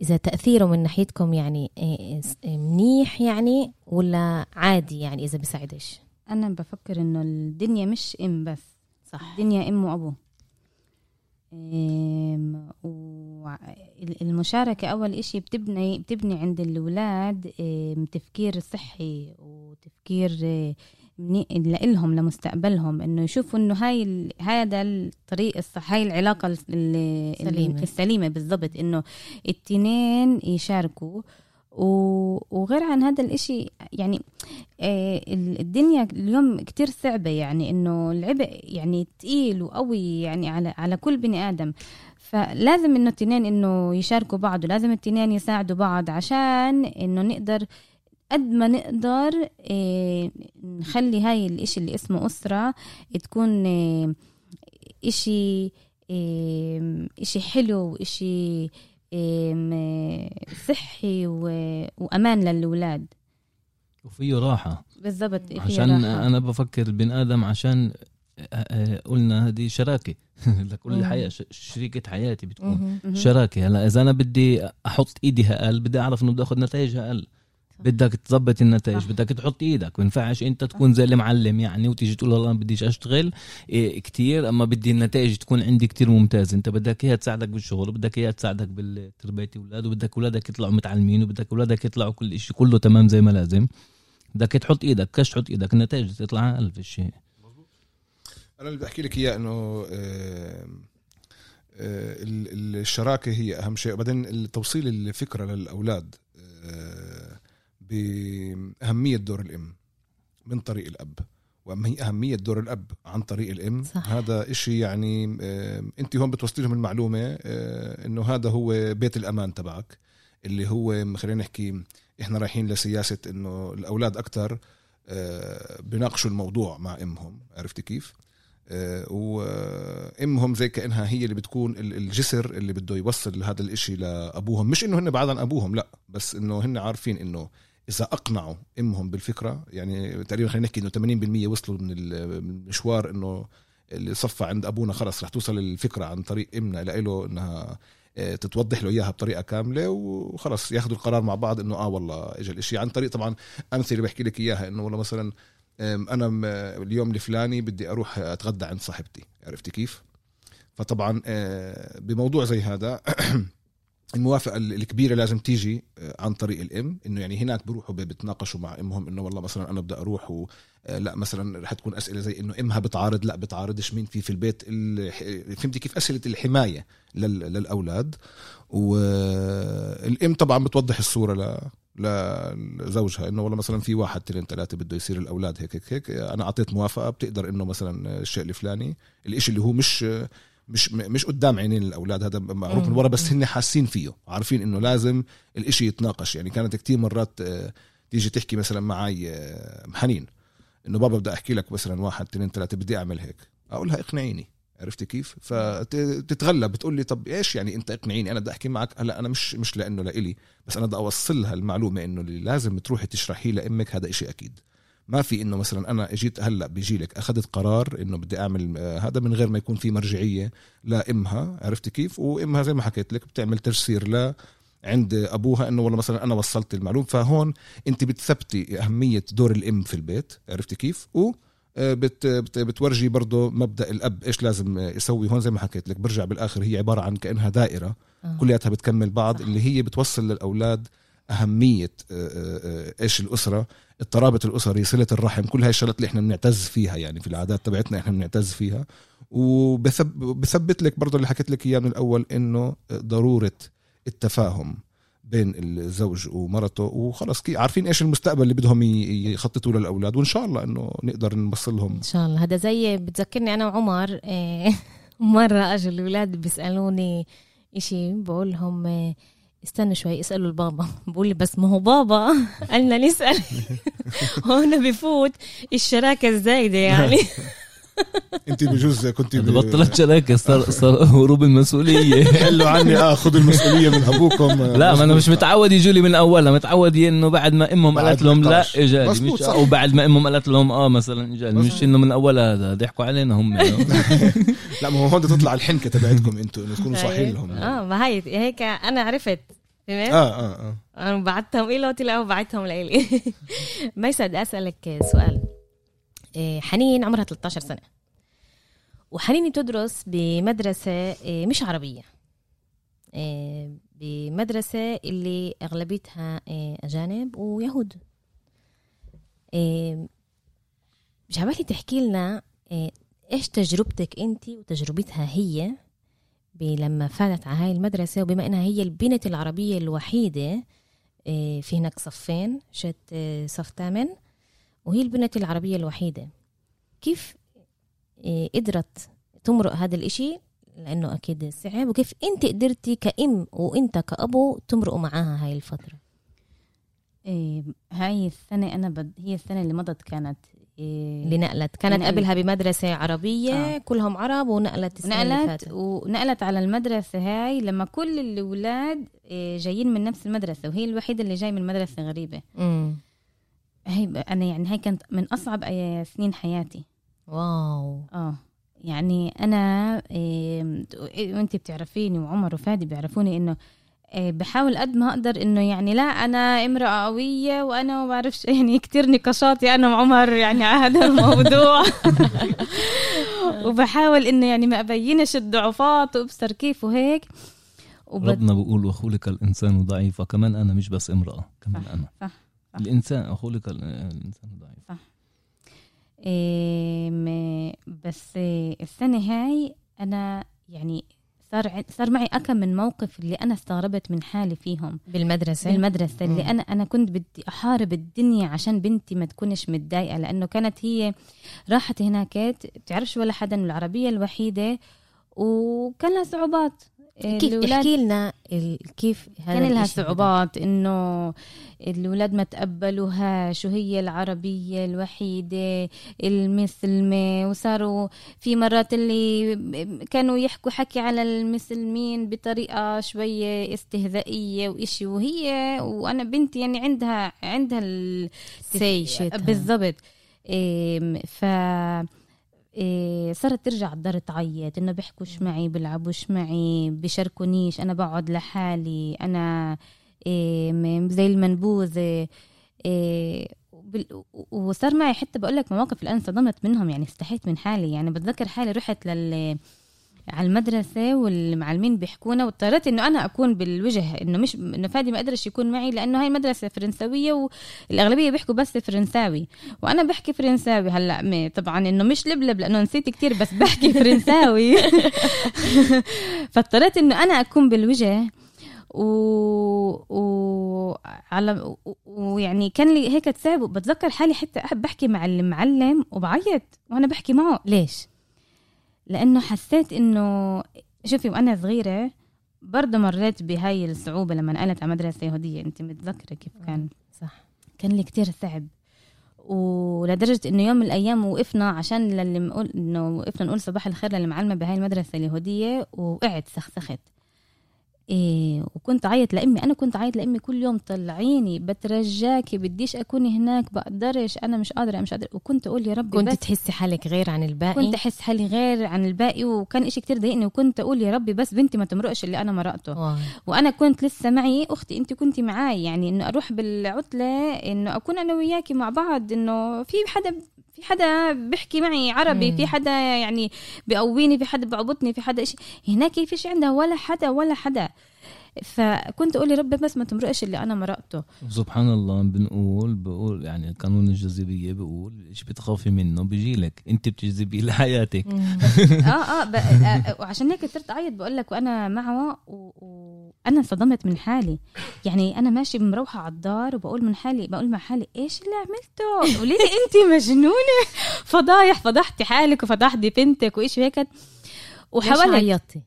إذا تأثيره من ناحيتكم يعني آه، آه، منيح يعني ولا عادي يعني إذا بيساعدش أنا بفكر إنه الدنيا مش إم بس. صح. الدنيا إم وأبو. إم، والمشاركة أول إشي بتبني بتبني عند الأولاد تفكير صحي وتفكير لإلهم لمستقبلهم إنه يشوفوا إنه هاي هذا الطريق الصح هاي العلاقة ال- ال- سليمة. السليمة بالضبط إنه التنين يشاركوا وغير عن هذا الإشي يعني آه، ال- الدنيا اليوم كتير صعبة يعني إنه العبء يعني تقيل وقوي يعني على على كل بني آدم فلازم إنه التنين إنه يشاركوا بعض ولازم التنين يساعدوا بعض عشان إنه نقدر قد ما نقدر آه، نخلي هاي الإشي اللي اسمه أسرة تكون آه، إشي آه، إشي حلو وإشي آه، صحي وأمان للأولاد وفيه راحة بالضبط عشان راحة. أنا بفكر البني آدم عشان آه، آه، قلنا هذه شراكة <laughs> لكل مم. حياة ش- شريكة حياتي بتكون. شراكة هلا إذا أنا بدي أحط إيدي أقل بدي أعرف إنه بدي آخذ نتائج أقل بدك تظبط النتائج صح. بدك تحط إيدك ما ينفعش أنت تكون زي المعلم. يعني وتيجي تقول والله ما بديش أشتغل إيه كتير أما بدي النتائج تكون عندي كتير ممتازة. أنت بدك إياها تساعدك بالشغل وبدك إياها تساعدك بتربيه أولاد وبدك أولادك يطلعوا متعلمين وبدك أولادك يطلعوا كل شيء كله تمام زي ما لازم. بدك تحط إيدك كش تحط إيدك النتائج تطلع أقل في الشيء أنا اللي بدي أحكي لك إياه إنه آه، آه، ال- الشراكة هي أهم شيء. وبعدين توصيل الفكرة للأولاد آه، بأهمية دور الأم من طريق الأب وأما هي أهمية دور الأب عن طريق الأم صح. هذا إشي يعني آه، أنت هون بتوصلي لهم المعلومة آه، إنه هذا هو بيت الأمان تبعك اللي هو خلينا نحكي إحنا رايحين لسياسة إنه الأولاد أكثر بيناقشوا الموضوع مع أمهم عرفتي كيف؟ آه، وأمهم زي كأنها هي اللي بتكون ال- الجسر اللي بده يوصل هذا الإشي لأبوهم مش إنه هن بعاد عن أبوهم لا بس إنه هن عارفين إنه إذا أقنعوا أمهم بالفكرة يعني تقريبا خلينا نحكي إنه 80% وصلوا من ال- من المشوار إنه اللي صفى عند أبونا خلص رح توصل الفكرة عن طريق إمنا له إنها آه، تتوضح له إياها بطريقة كاملة وخلص ياخذوا القرار مع بعض إنه آه والله اجى الإشي. عن طريق طبعا أمثلة بحكي لك إياها إنه والله مثلا أنا اليوم الفلاني بدي أروح أتغدى عند صاحبتي عرفتي كيف؟ فطبعا آه، بموضوع زي هذا <clears throat> الموافقة ال- الكبيرة لازم تيجي آه، عن طريق الأم إنه يعني هناك بروحوا ب- بتناقشوا مع أمهم إنه والله مثلا أنا بدي أروح و آه، لا مثلا رح تكون أسئلة زي إنه أمها بتعارض لا بتعارضش مين في في البيت ال- فهمتي كيف؟ أسئلة الحماية لل- للأولاد. والام طبعا بتوضح الصورة ل لزوجها إنه والله مثلا في واحد اثنين ثلاثة بده يصير الأولاد هيك هيك هيك. أنا أعطيت موافقة بتقدر إنه مثلا الشيء الفلاني. الإشي اللي هو مش مش مش قدام عينين الأولاد هذا معروف من ورا بس هن حاسين فيه عارفين إنه لازم الإشي يتناقش. يعني كانت كتير مرات آه، تيجي تحكي مثلا معي آه، حنين إنه بابا بدي أحكي لك مثلا واحد اثنين ثلاثة بدي أعمل هيك. اقولها اقنعيني. عرفتي كيف؟ فتتغلب بتقول لي طب إيش يعني أنت اقنعيني؟ أنا بدي أحكي معك هلأ أنا مش مش لإنه لإلي بس أنا بدي اوصلها المعلومة إنه اللي لازم تروحي تشرحيه لأمك هذا إشي أكيد. ما في إنه مثلا أنا إجيت هلأ بيجي لك أخذت قرار إنه بدي أعمل آه، هذا من غير ما يكون في مرجعية لامها عرفتي كيف؟ وإمها زي ما حكيت لك بتعمل تجسير ل عند أبوها إنه والله مثلا أنا وصلت المعلومه فهون أنت بتثبتي أهمية دور الأم في البيت عرفتي كيف؟ و آه، بت بت بتورجي برضه مبدأ الأب إيش لازم يسوي. هون زي ما حكيت لك برجع بالآخر هي عبارة عن كأنها دائرة آه. كلياتها بتكمل بعض اللي هي بتوصل للأولاد أهمية آه، آه، آه، إيش الأسرة؟ الترابط الاسري صلة الرحم كل هاي الشغلات اللي إحنا بنعتز فيها يعني في العادات تبعتنا إحنا بنعتز فيها. وبثبت لك برضه اللي حكيت لك إياه من الأول إنه ضرورة التفاهم بين الزوج ومرته. وخلص كي عارفين إيش المستقبل اللي بدهم يخططوا للاولاد وإن شاء الله إنه نقدر نوصل لهم. إن شاء الله. هذا زي بتذكرني أنا وعمر <laughs> مرة أجوا الأولاد بيسألوني إشي بقول لهم استنوا شوي اسألوا البابا. <laughs> بقول لي بس ما هو بابا. <laughs> قالنا نسأل. <laughs> هون بفوت. الشراكة الزايدة يعني. انت بجوز كنت بطلت شراكه صار صار هروب المسؤولية. قالوا عني آه خذوا المسؤولية من أبوكم. لا ما أنا مش متعود يجوا لي من أولها. متعود إنه بعد ما أمهم قالت لهم لا مزبوط، مش صح. أو بعد ما أمهم قالت لهم آه مثلا اجالي مش. إنه من أولها هذا. ضحكوا علينا هم. لا ما هو هون تطلع الحنكة تبعتكم أنتم إنه تكونوا صاحيين لهم. آه ما هي هيك أنا عرفت. فهمت؟ آه آه أنا بعتهم. إله طلعوا بعتهم لإلي <laughs> ميسد أسألك سؤال. آه، حنين عمرها 13 سنة. وحنين تدرس بمدرسة آه، مش عربية. آه، بمدرسة اللي أغلبيتها آه، أجانب ويهود. آه، جعبالي تحكي لنا إيش تجربتك أنت وتجربتها هي لما فاتت على هاي المدرسة وبما إنها هي البنت العربية الوحيدة آه، في هناك صفين شت آه، صف ثامن وهي البنت العربية الوحيدة. كيف آه، قدرت تمرق هذا الإشي؟ لأنه أكيد صعب. وكيف أنت قدرتي كأم وأنت كأبو تمرقوا معاها هاي الفترة؟ إيه هاي السنة أنا بد... هي السنة اللي مضت كانت اللي نقلت كانت نقلت. قبلها بمدرسة عربية آه. كلهم عرب ونقلت السنة اللي نقلت فاتت. ونقلت على المدرسة هاي لما كل الأولاد إيه جايين من نفس المدرسة وهي الوحيدة اللي جاي من مدرسة غريبة. مم. هي أنا يعني هاي كانت من أصعب أي سنين حياتي. واو. آه. يعني أنا إيه وانت بتعرفيني وعمر وفادي بيعرفوني إنه إيه بحاول قد ما أقدر إنه يعني لا أنا امرأة قوية وأنا ما بعرفش <laughs> يعني كتير نقاشاتي أنا وعمر يعني على هذا الموضوع. <laughs> وبحاول إنه يعني ما أبينش الضعفات وأبصر كيف وهيك. وبد... ربنا بيقول وخلق الإنسان ضعيفا كمان أنا مش بس امرأة كمان صح، أنا. صح، صح. الإنسان خلق ال- الإنسان ضعيف. إيه م- بس إيه السنة هاي أنا يعني صار صار معي أكم من موقف اللي أنا استغربت من حالي فيهم. بالمدرسة؟ بالمدرسة اللي. أنا أنا كنت بدي أحارب الدنيا عشان بنتي ما تكونش متضايقة لأنه كانت هي راحت هناك بتعرفش ولا حدا العربية الوحيدة وكان لها صعوبات. كيف الولاد احكي لنا كيف هذا كان لها؟ صعوبات إنه الولاد ما تقبلوهاش وهي العربية الوحيدة المسلمة وصاروا في مرات اللي كانوا يحكوا حكي على المسلمين بطريقة شوية استهزائية وإشي وهي وأنا بنتي يعني عندها عندها بالضبط إيه ف إيه صارت ترجع الدار تعيط إنه بيحكوش معي بيلعبوش معي بيشاركونيش أنا بقعد لحالي أنا إيه زي المنبوذة إيه وصار معي حتى بقول لك مواقف الآن صدمت منهم يعني استحيت من حالي يعني بتذكر حالي رحت لل على المدرسة والمعلمين بيحكونا واضطريت إنه أنا أكون بالوجه إنه مش إنه فادي ما قدرش يكون معي لأنه هاي المدرسة فرنسوية والأغلبية بيحكوا بس فرنساوي. وأنا بحكي فرنساوي هلأ طبعا إنه مش لبلب لأنه نسيت كتير بس بحكي <laughs> فرنساوي. <laughs> فاضطريت إنه أنا أكون بالوجه و... و... على ويعني كان لي هيك تصعب بتذكر حالي حتى بحكي مع المعلم وبعيط وأنا بحكي معه. ليش؟ لأنه حسيت إنه شوفي وأنا صغيرة برضه مريت بهاي الصعوبة لما نقلت على مدرسة يهوديه أنت متذكرة كيف كان؟ صح. كان لي كتير صعب. ولدرجة إنه يوم من الأيام وقفنا عشان للي نقول إنه وقفنا نقول صباح الخير للمعلمة بهاي المدرسة اليهودية وقعت سخسخت. إيه وكنت عيط لأمي. أنا كنت عيط لأمي كل يوم طلعيني بترجاكي بديش أكون هناك بقدرش أنا مش قادرة أنا مش قادرة. وكنت أقول يا ربي كنت بس. تحسي حالك غير عن الباقي؟ كنت أحس حالي غير عن الباقي وكان إشي كتير ضايقني. وكنت أقول يا ربي بس بنتي ما تمرقش اللي أنا مرقته. واو. وأنا كنت لسه معي أختي أنت كنتي معي يعني إنه أروح بالعطلة إنه أكون أنا وياكي مع بعض إنه في حدا في حدا بيحكي معي عربي مم. في حدا يعني بقويني في حدا بعبطني في حدا إشي. هناك فيش عندها؟ ولا حدا ولا حدا. فكنت أقول يا رب بس ما تمرقش اللي أنا مرقته. سبحان الله بنقول بقول يعني قانون الجاذبية بقول إيش بتخافي منه بيجي لك. أنت بتجذبيه لحياتك. <laughs> آه آه ب- آه، وعشان هيك صرت أعيط. بقول لك وأنا معه و- وأنا انصدمت من حالي. يعني أنا ماشي مروحة على الدار وبقول من حالي بقول مع حالي إيش اللي عملته؟ قولي لي أنت مجنونة. فضايح فضحتي حالك وفضحتي بنتك وإيش هيك. وحاولت عيطتي؟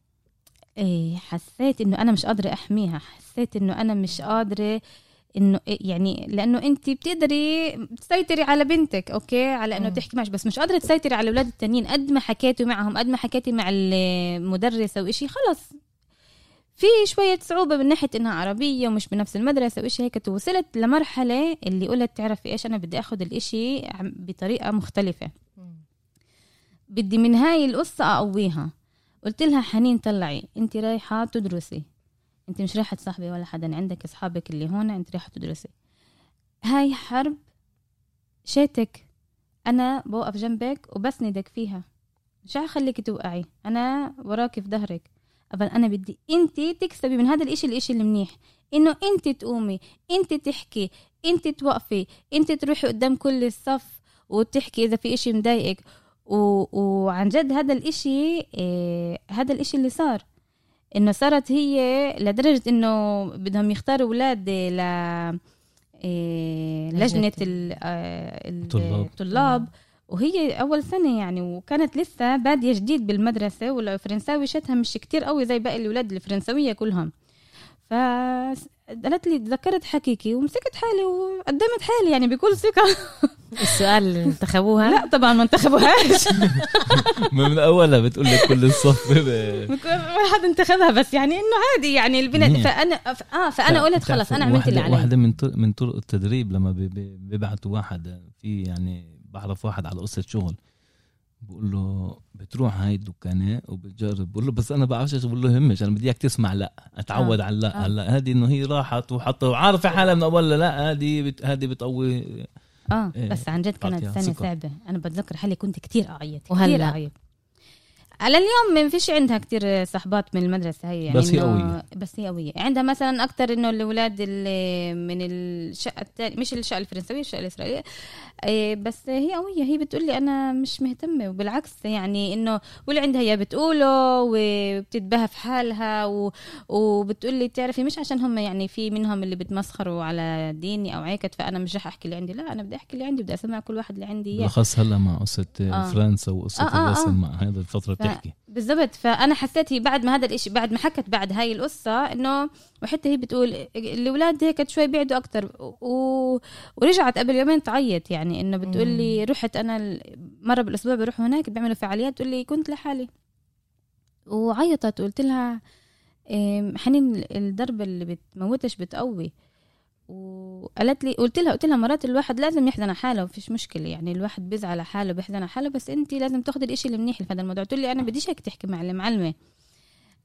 إيه حسيت إنه أنا مش قادرة أحميها. حسيت إنه أنا مش قادرة إنه إيه يعني لأنه أنت بتقدري تسيطري على بنتك أوكي؟ على إنه. تحكي معش بس مش قادرة تسيطري على الأولاد التانيين. قد ما حكيتوا معهم قد ما حكيتي مع المدرسة وإشي خلص في شوية صعوبة من ناحية إنها عربية ومش بنفس المدرسة وإشي هيك وصلت لمرحلة اللي قلت تعرفي إيش أنا بدي أخذ الإشي بطريقة مختلفة. بدي من هاي القصة أقويها. قلت لها حنين طلعي انت رايحة تدرسي. انت مش رايحة تصاحبي ولا حدا عندك اصحابك اللي هون انت رايحة تدرسي. هاي حرب شاتك. أنا بوقف جنبك وبسندك فيها. مش هخليك توقعي. أنا وراكي في ظهرك. أبل أنا بدي أنت تكسبي من هذا الإشي الإشي المنيح إنه أنت تقومي أنت تحكي أنت توقفي أنت تروحي قدام كل الصف وتحكي إذا في إشي مضايقك. و... وعن جد هذا الإشي إيه هذا الإشي اللي صار إنه صارت هي لدرجة إنه بدهم يختاروا أولاد ل إيه لجنة ال- آه، ال- طلاب. الطلاب وهي أول سنة يعني وكانت لسه بادية جديد بالمدرسة والفرنساوي شتها مش كتير قوي زي باقي الأولاد الفرنسوية كلهم ف قالت لي تذكرت حكيكي ومسكت حالي وقدمت حالي يعني بكل ثقة. <laughs> السؤال اللي انتخبوها؟ لا طبعا ما انتخبوهاش. <laughs> من أولها بتقول لك كل الصف بكل واحد انتخبها بس يعني إنه عادي يعني البنات منيح. فانا ف- آه فأنا قلت خلص أنا عملت اللي علي واحدة من طرق من طرق التدريب لما بي- بي- بيبعتوا واحد في يعني بعرف واحد على قصة شغل. بقول له بتروح هاي الدكانة وبتجرب بقول له بس أنا بعرفش بقول له يهمش أنا بدي اياك تسمع لأ أتعود آه. على لا آه. هلا هذه إنه هي راحت وحطها وعارفه حالها من أول لا هذه بت... هذه بتقوي آه إيه، بس عن جد كانت سنه. صعبة أنا بتذكر حالي كنت كتير أعيط كتير وهلأ؟ أعيط على اليوم ما فيش عندها كتير صحبات من المدرسة هي يعني بس هي قوية. بس هي قوية عندها مثلا أكتر إنه الأولاد اللي من الشقة التانية مش الشقة الفرنسوية الشقة الإسرائيلية بس هي قوية هي بتقول لي أنا مش مهتمة وبالعكس يعني إنه واللي عندها يا بتقوله وبتتباهى في حالها و... وبتقول لي بتعرفي مش عشان هم يعني في منهم اللي بتمسخروا على ديني أو عيكت فأنا مش رح أحكي اللي عندي لا أنا بدي أحكي اللي عندي بدي أسمع كل واحد اللي عندي إياه بالأخص هلا مع قصة آه. فرنسا وقصة آه، آه، الرسم آه. مع هذا الفترة ف- بتحكي بالضبط. فأنا حسيت هي بعد ما هذا الاشي بعد ما حكت بعد هاي القصة إنه وحتى هي بتقول الأولاد هيك شوي بعدوا أكثر و... ورجعت قبل يومين تعيط يعني إنه بتقول لي رحت أنا مرة بالأسبوع بروح هناك بيعملوا فعاليات بتقول لي كنت لحالي. وعيطت وقلت لها إيه، حنين الضربه اللي بتموتش بتقوي. وقالت لي قلت لها قلت لها مرات الواحد لازم يحزن على حاله وفيش مشكلة. يعني الواحد بيزعل على حاله بيحزن على حاله بس انت لازم تاخذي الإشي المنيح في هذا الموضوع. تقول لي أنا بديش هيك تحكي مع المعلمة.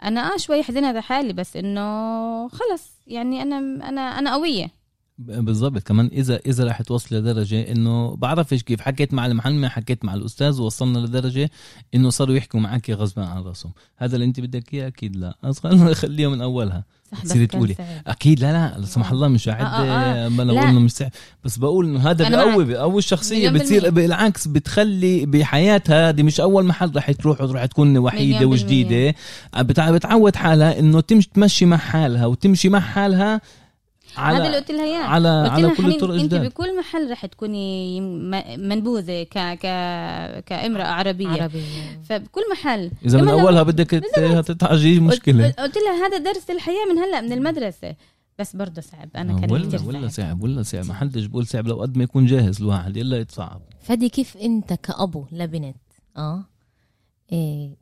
أنا آه شوي حزينة على حالي بس إنه خلص. يعني أنا أنا أنا قوية. بالضبط. كمان اذا إذا رح توصل لدرجة إنه بعرفش كيف. حكيت مع المعلمه حكيت مع الأستاذ ووصلنا لدرجة إنه صاروا يحكوا معك غصبا عن رأسهم. هذا اللي أنت بدك إياه؟ أكيد لا. <laughs> نخليه من أولها. تصيري تقولي. أكيد. لا لا لا سمح الله مش قاعد آه، آه، آه. ما أنا. بقول مش صعب. بس بقول إنه هذا بقوي. بقوي الشخصيه بتصير. بالعكس بتخلي بحياتها دي مش أول محل رح تروح وتروح تكون وحيدة وجديدة. بتع- بتعود حالها إنه تمشي تمشي مع حالها وتمشي مع حالها على هذا اللي قلت لها اياه على قلت على كل الطرق أنت بكل محل رح تكوني م- منبوذة ك ك كامرأة عربية, عربية. عربية فبكل محل. إذا من أولها بدك ت- تتعجي مشكلة. قلت لها هذا درس الحياة من هلأ من المدرسة. بس برضه صعب أنا كان ولا كتير ولا صعب. صعب ولا صعب. ما حدش بقول صعب. لو قد ما يكون جاهز الواحد الا يتصعب. فدي كيف أنت كأبو لبنت آه؟ إيه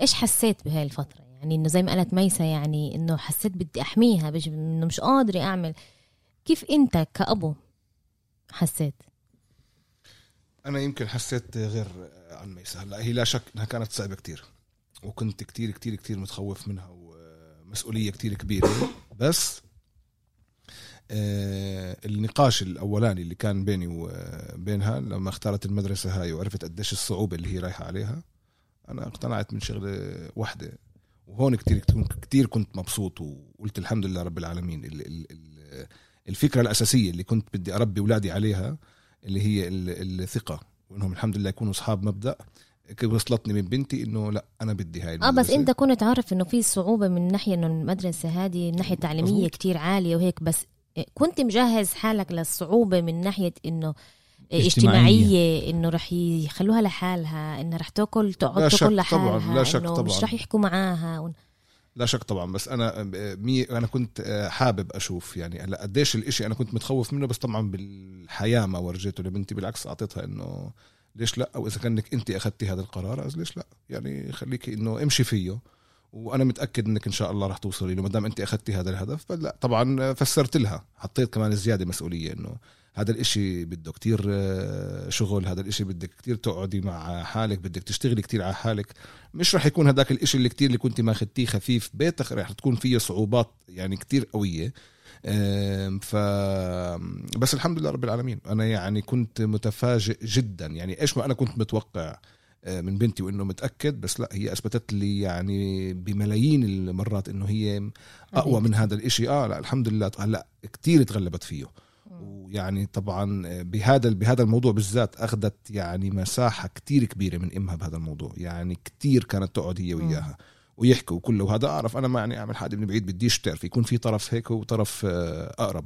إيش حسيت بهاي الفترة؟ يعني إنه زي ما قالت ميسة يعني إنه حسيت بدي أحميها بش إنه مش قادرة أعمل. كيف أنت كأبو حسيت؟ أنا يمكن حسيت غير عن ميسا. هلأ هي لا شك إنها كانت صعبة كتير وكنت كتير كتير كتير متخوف منها ومسؤوليه كتير كبيرة. بس آه، النقاش الأولاني اللي كان بيني وبينها لما اختارت المدرسة هاي وعرفت قديش الصعوبة اللي هي رايحة عليها أنا اقتنعت من شغلة واحدة. وهون كتير كتير كنت مبسوط وقلت الحمد لله رب العالمين ال- ال- ال- الفكرة الأساسية اللي كنت بدي أربي أولادي عليها اللي هي ال- الثقة وإنهم الحمد لله يكونوا أصحاب مبدأ كيف وصلتني من بنتي إنه لا أنا بدي هاي آه المدرسة. بس أنت كنت عارف إنه في صعوبة من ناحية إنه المدرسة هذه الناحية التعليمية مظبوط. كتير عالية وهيك بس كنت مجهز حالك للصعوبة من ناحية إنه اجتماعية. اجتماعية إنه رح يخلوها لحالها انه رح تاكل تقعد شك تاكل طبعاً، لحالها لا شك طبعاً. مش رح يحكوا معاها لا شك طبعا بس أنا مي أنا كنت حابب أشوف يعني هلا قديش الإشي أنا كنت متخوف منه بس طبعا بالحياة ما ورجيته. لبنتي بالعكس أعطيتها إنه ليش لا؟ أو إذا كانك أنت أخذتي هذا القرار ليش لا؟ يعني خليكي إنه امشي فيه. وأنا متأكد إنك إن شاء الله رح توصلي له ما دام أنت أخذتي هذا الهدف فلا طبعا فسرت لها. حطيت كمان زيادة مسؤولية إنه هذا الإشي بده كتير آه، شغل هذا الإشي بدك كتير تقعدي مع حالك بدك تشتغلي كتير على حالك. مش رح يكون هذاك الإشي اللي كتير اللي كنت ماخذتيه خفيف. بيتك رح تكون فيه صعوبات يعني كتير قوية. ف بس الحمد لله رب العالمين. أنا يعني كنت متفاجئ جدا. يعني إيش ما أنا كنت متوقع آه، من بنتي وإنه متأكد بس لا هي أثبتت لي يعني بملايين المرات إنه هي أقوى من هذا الإشي. آه لا الحمد لله. هلا كتير تغلبت فيه. ويعني طبعا بهذا بهذا الموضوع بالذات أخذت يعني مساحة كتير كبيرة من إمها بهذا الموضوع. يعني كتير كانت تقعد هي وياها ويحكوا وكله وهذا أعرف أنا ما يعني أعمل حد من بعيد بديش تعرف. يكون في طرف هيك وطرف آه، أقرب.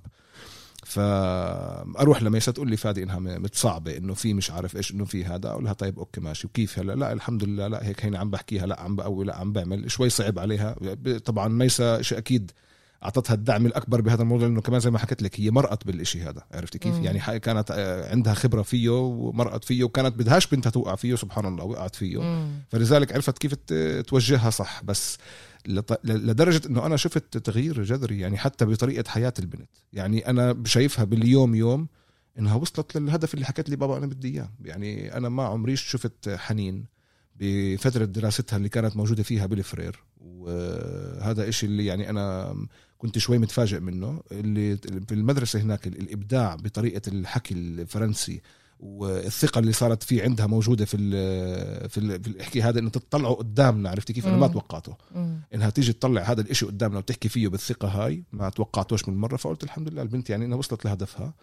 فاروح لما تقول لي فادي إنها متصعبة إنه في مش عارف إيش إنه في هذا. أقول لها طيب أوكي ماشي. وكيف هلا؟ لا الحمد لله. لا هيك هيني عم بحكيها. لا عم بقوي. لا عم بعمل. شوي صعب عليها. طبعا ميسا شيء أكيد أعطتها الدعم الأكبر بهذا الموضوع لأنه كمان زي ما حكيت لك هي مرقت بالإشي هذا عرفت كيف؟ مم. يعني كانت آه، عندها خبرة فيه ومرقت فيه وكانت بدهاش بنتها توقع فيه سبحان الله وقعت فيه. مم. فلذلك عرفت كيف توجهها صح. بس لدرجة إنه أنا شفت تغيير جذري يعني حتى بطريقة حياة البنت. يعني أنا شايفها باليوم يوم إنها وصلت للهدف اللي حكت لي بابا أنا بدي إياه. يعني أنا ما عمري شفت حنين بفترة دراستها اللي كانت موجودة فيها بالفرير. وهذا إشي اللي يعني أنا كنت شوي متفاجئ منه اللي في المدرسة هناك الإبداع بطريقة الحكي الفرنسي والثقة اللي صارت فيه عندها موجودة في ال في, ال في الحكي هذا إنه تطلعوا قدامنا عرفتي كيف؟ أنا ما. توقعته. إنها تيجي تطلع هذا الإشي قدامنا وتحكي فيه بالثقة هاي ما توقعتوش من مرة فقلت الحمد لله البنت يعني إنها وصلت لهدفها.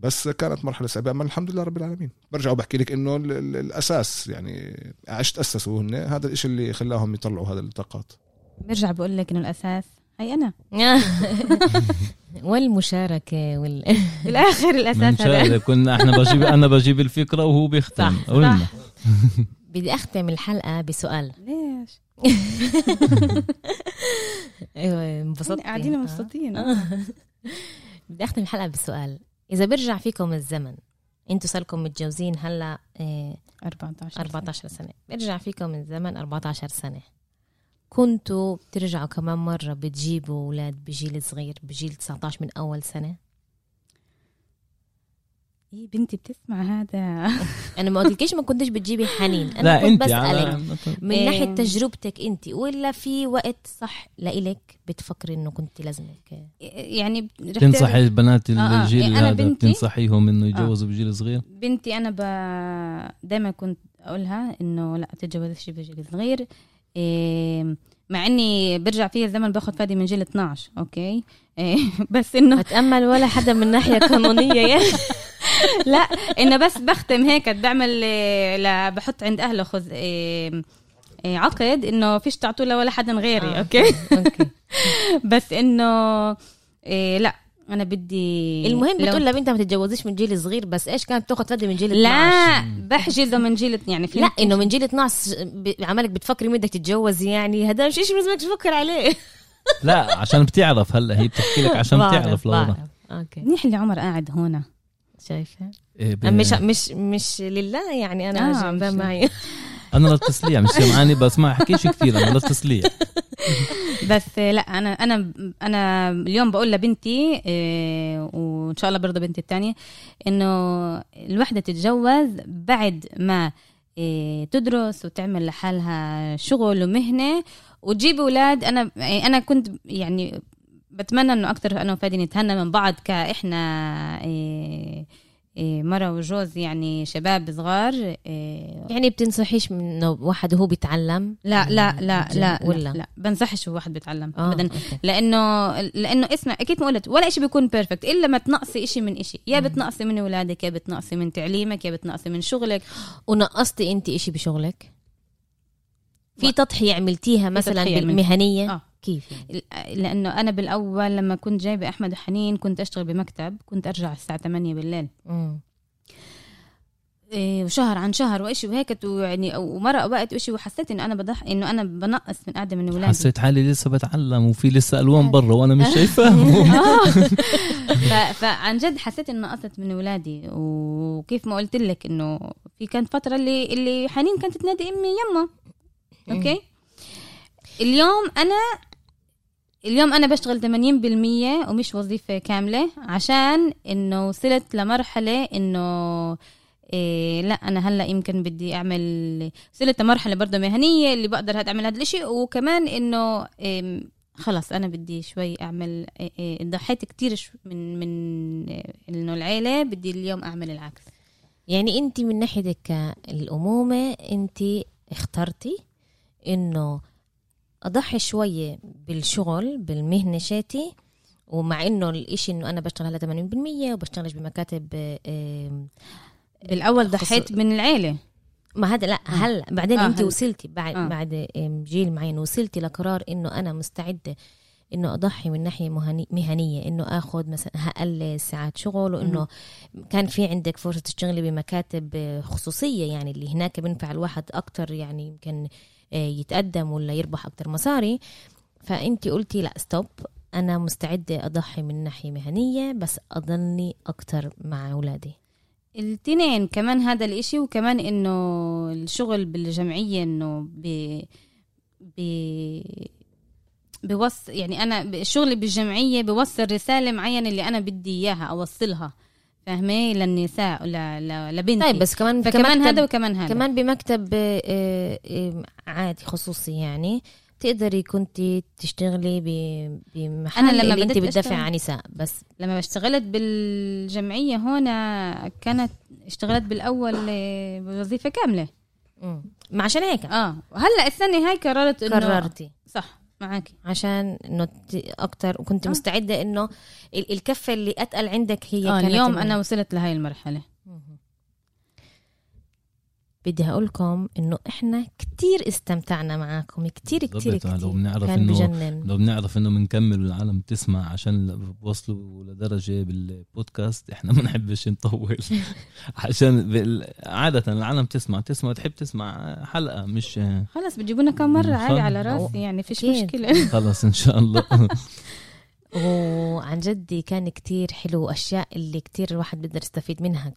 بس كانت مرحلة صعبة أما الحمد لله رب العالمين. برجع وبحكي لك إنه ال- ال- الأساس يعني عشت أسسوا هن هذا الإشي اللي خلاهم يطلعوا هذا الطاقات. برجع بقول لك إنه الأساس هي أنا. <laughs> والمشاركة وال <laughs> بالاخر الأساس كنا إحنا بجيب أنا بجيب الفكرة وهو بيختم. صح، قلنا. بدي أختم الحلقة بسؤال. ليش؟ <laughs> أيوه انبسطت قاعدين آه. مبسوطين. بدي أختم الحلقة بسؤال. إذا برجع فيكم الزمن أنتوا صاركم متجوزين هلأ إيه 14 14 سنة. برجع فيكم الزمن 14 سنة. كنتوا بترجعوا كمان مرة بتجيبوا أولاد بجيل صغير بجيل 19 من أول سنة؟ إيه بنتي بتسمع هذا. <laughs> أنا ما قلتلكيش ما كنتش بتجيبي حنين أنا لا كنت انت بسألك على من إيه. ناحية تجربتك أنت ولا في وقت صح لإلك بتفكري إنه كنت لازمك؟ يعني تنصحي البنات آه، آه. الجيل أنا هذا بنتي- بتنصحيهم إنه يتجوزوا بجيل صغير؟ بنتي أنا ب... دايما كنت أقولها إنه لا تتجوزش بجيل صغير. إيه مع إني برجع فيها الزمن باخذ فادي من جيل 12 أوكي؟ إيه <laughs> بس إنه بتأمل ولا حدا من ناحية قانونية يعني؟ <laughs> لا إنه بس بختم هيك بعمل إيه، لا بحط عند أهله خذ إيه إيه عقد إنه فيش تعطوه لولا حدا غيري آه. أوكي؟ أوكي. <laughs> بس إنه إيه لا. أنا بدي المهم لو- بتقول لبنتها ما تتجوزيش من جيل صغير بس إيش كانت بتاخذ فدي من جيل 12 لا بحجزه من جيل يعني لا فهمت؟ إنه من جيل 12 ب- عمالك بتفكري مين بدك تتجوزي يعني هذا مش شيء لازمك تفكر عليه. <laughs> لا عشان بتعرف هلا هي بتحكي لك عشان بعرف- بتعرف لورا. بعرف. أوكي. منيح اللي عمر قاعد هنا شايفة؟ إيه ب- مش مش مش لله يعني أنا آه، معي. <laughs> أنا للتسليع مش سمعاني بس ما أحكيش كثير أنا للتسليع بس لا أنا أنا أنا اليوم بقول لبنتي إيه، وإن شاء الله برضه بنتي الثانية إنه الوحدة تتجوز بعد ما إيه، تدرس وتعمل لحالها شغل ومهنة وتجيب أولاد. أنا يعني أنا كنت يعني بتمنى إنه أكثر أنا وفادي نتهنى من بعض كإحنا إيه، مرة وجوز يعني شباب صغار إيه، يعني بتنصحيش من واحد وهو بيتعلم؟ لا لا لا لا ولا؟ لا, لا بنصحش واحد بيتعلم آه، ابدا. أوكي. لأنه لأنه اسمع أكيد ما قلت ولا شيء بيكون perfect إلا ما تنقصي شيء من شيء يا بتنقصي من أولادك يا بتنقصي من تعليمك يا بتنقصي من شغلك. ونقصتي أنت إشي بشغلك؟ في تضحية عملتيها مثلا بالمهنية آه. كيف يعني؟ لأنه أنا بالأول لما كنت جايبة أحمد وحنين كنت أشتغل بمكتب كنت أرجع الساعة 8 بالليل. مم. إيه وشهر عن شهر وإشي وهيك يعني ومرة وقت وإشي وحسيت إنه أنا بضح إنه أنا بنقص من قاعدة من اولادي حسيت حالي لسه بتعلم وفي لسه ألوان برا وأنا مش شايفاهم <laughs> آه. <laughs> ف- فعن جد حسيت إنه نقصت من اولادي وكيف ما قلت لك إنه في كانت فترة اللي اللي حنين كانت تنادي أمي يما. أوكي؟ اليوم أنا اليوم أنا بشتغل 80% ومش وظيفة كاملة عشان إنه وصلت لمرحلة إنه إيه لا أنا هلأ يمكن بدي أعمل وصلت لمرحلة برضه مهنية اللي بقدر اعمل هذا الشيء وكمان إنه إيه خلص أنا بدي شوي أعمل إيه إيه ضحيت كتير من من إنه العيلة بدي اليوم أعمل العكس. يعني انت من ناحيتك كالأمومة انت اخترتي إنه أضحي شوية بالشغل بالمهنة شاتي ومع إنه الإشي إنه أنا بشتغل على 80% وبشتغلش بمكاتب آم، بالأول ضحيت من العيلة ما هذا لا هلا بعدين آه، أنت هلأ. وصلتي بعد آه. بعد جيل معين وصلتي لقرار إنه أنا مستعدة إنه أضحي من ناحية مهني- مهنية إنه آخذ مثلا هقلل ساعات شغل وإنه كان في عندك فرصة تشتغلي بمكاتب خصوصية يعني اللي هناك بينفع الواحد أكتر يعني يمكن آه، يتقدم ولا يربح أكتر مصاري. فانت قلتي لا ستوب أنا مستعدة أضحي من ناحية مهنية بس أضلني أكتر مع أولادي. التنين كمان هذا الإشي وكمان إنه الشغل بالجمعية إنه ب ب بوص يعني أنا الشغل بالجمعية بوصل رسالة معينة اللي أنا بدي إياها أوصلها فاهمة؟ للنساء ل... ل... لبنتي. طيب بس كمان كمكتب- هذا وكمان هذا. كمان بمكتب آه، آه، عادي خصوصي يعني تقدري كنت تشتغلي ب- بمحل أنا لما اللي انت بتدافع عن نساء بس. لما اشتغلت بالجمعية هون كانت اشتغلت بالأول آه، بوظيفة كاملة. مم. ما عشان هيك. آه وهلا السنة هاي قررت إنه قررتي. معك عشان إنه أكتر وكنت آه. مستعدة إنه ال- الكفة اللي أتقل عندك هي آه كانت اليوم أنا وصلت لهاي المرحلة مهم. بدي أقول لكم إنه إحنا كتير استمتعنا معاكم كتير كتير بالضبط، لو كتير. بنعرف كان بجنن. لو بنعرف إنه بنكمل والعالم تسمع عشان بوصلوا لدرجة بالبودكاست إحنا ما بنحبش نطول. <laughs> عشان عادة العالم تسمع تسمع تحب تسمع حلقة مش خلص بتجيبونا كم خلص. عادي على راسي يعني فيش. مشكلة خلص إن شاء الله. <laughs> وعن جدي كان كتير حلو وأشياء اللي كتير الواحد بيقدر يستفيد منها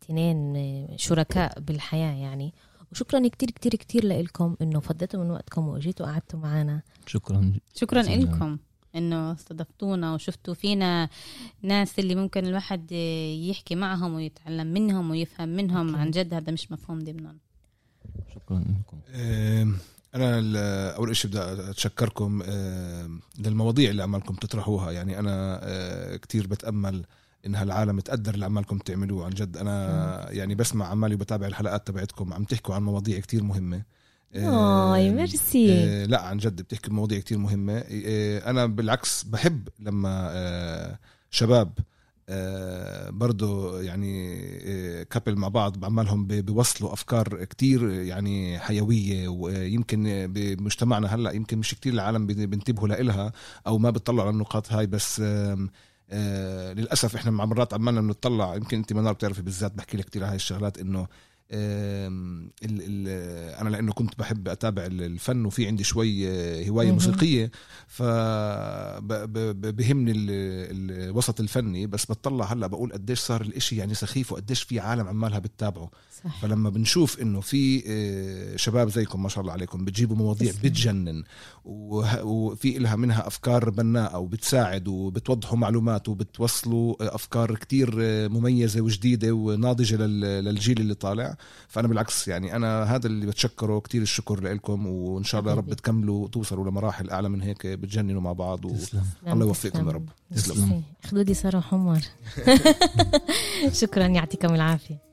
كتنين شركاء بالحياة يعني. وشكرا كتير كتير كتير لكم إنه فضيتوا من وقتكم وأجيتوا قعدتوا معنا. شكرا. شكرا بإذن الله. لكم إنه استضفتونا وشفتوا فينا ناس اللي ممكن الواحد يحكي معهم ويتعلم منهم ويفهم منهم. أكيد. عن جد هذا مش مفهوم ضمنهم شكرا لكم أنا أول شيء بدي أتشكركم آم، للمواضيع اللي عمالكم تطرحوها يعني أنا آه، كتير بتأمل إن هالعالم تقدر اللي عمالكم تعملوه عن جد. أنا يعني بسمع عمالي وبتابع الحلقات تبعتكم عم تحكوا عن مواضيع كتير مهمة. آي آم، ميرسي. آه، لا عن جد بتحكي بمواضيع كتير مهمة. آه، أنا بالعكس بحب لما آه، شباب آه، برضو يعني آه، كابل مع بعض بعملهم بيوصلوا أفكار كتير يعني حيوية ويمكن بمجتمعنا هلأ يمكن مش كتير العالم بي- بينتبهوا لإلها أو ما بتطلعوا على النقاط هاي بس آه، للأسف إحنا مع مرات عمالنا بنطلع يمكن أنت منار بتعرفي بالذات بحكي لك كتير هاي الشغلات ال أنا لأنه كنت بحب أتابع ال- الفن وفي عندي شوي آه، هواية مهم. موسيقية ف بهمني ال- الوسط الفني بس بتطلع هلأ بقول قديش صار الإشي يعني سخيف وقديش في عالم عمالها بتتابعه صح فلما بنشوف إنه في آه، شباب زيكم ما شاء الله عليكم بتجيبوا مواضيع. بتجنن وفي لها منها أفكار بناءة وبتساعد وبتوضحوا معلومات وبتوصلوا آه، أفكار كتير مميزة وجديدة وناضجة لل- للجيل اللي طالع فأنا بالعكس يعني أنا هذا اللي بتشكره كتير الشكر لكم وإن شاء الله يا رب. تكملوا توصلوا لمراحل أعلى من هيك بتجننوا مع بعض و... تسلم الله يوفقكم يا رب. تسلم. خدودي صار حمر <laughs> <laughs> شكرا يعطيكم العافية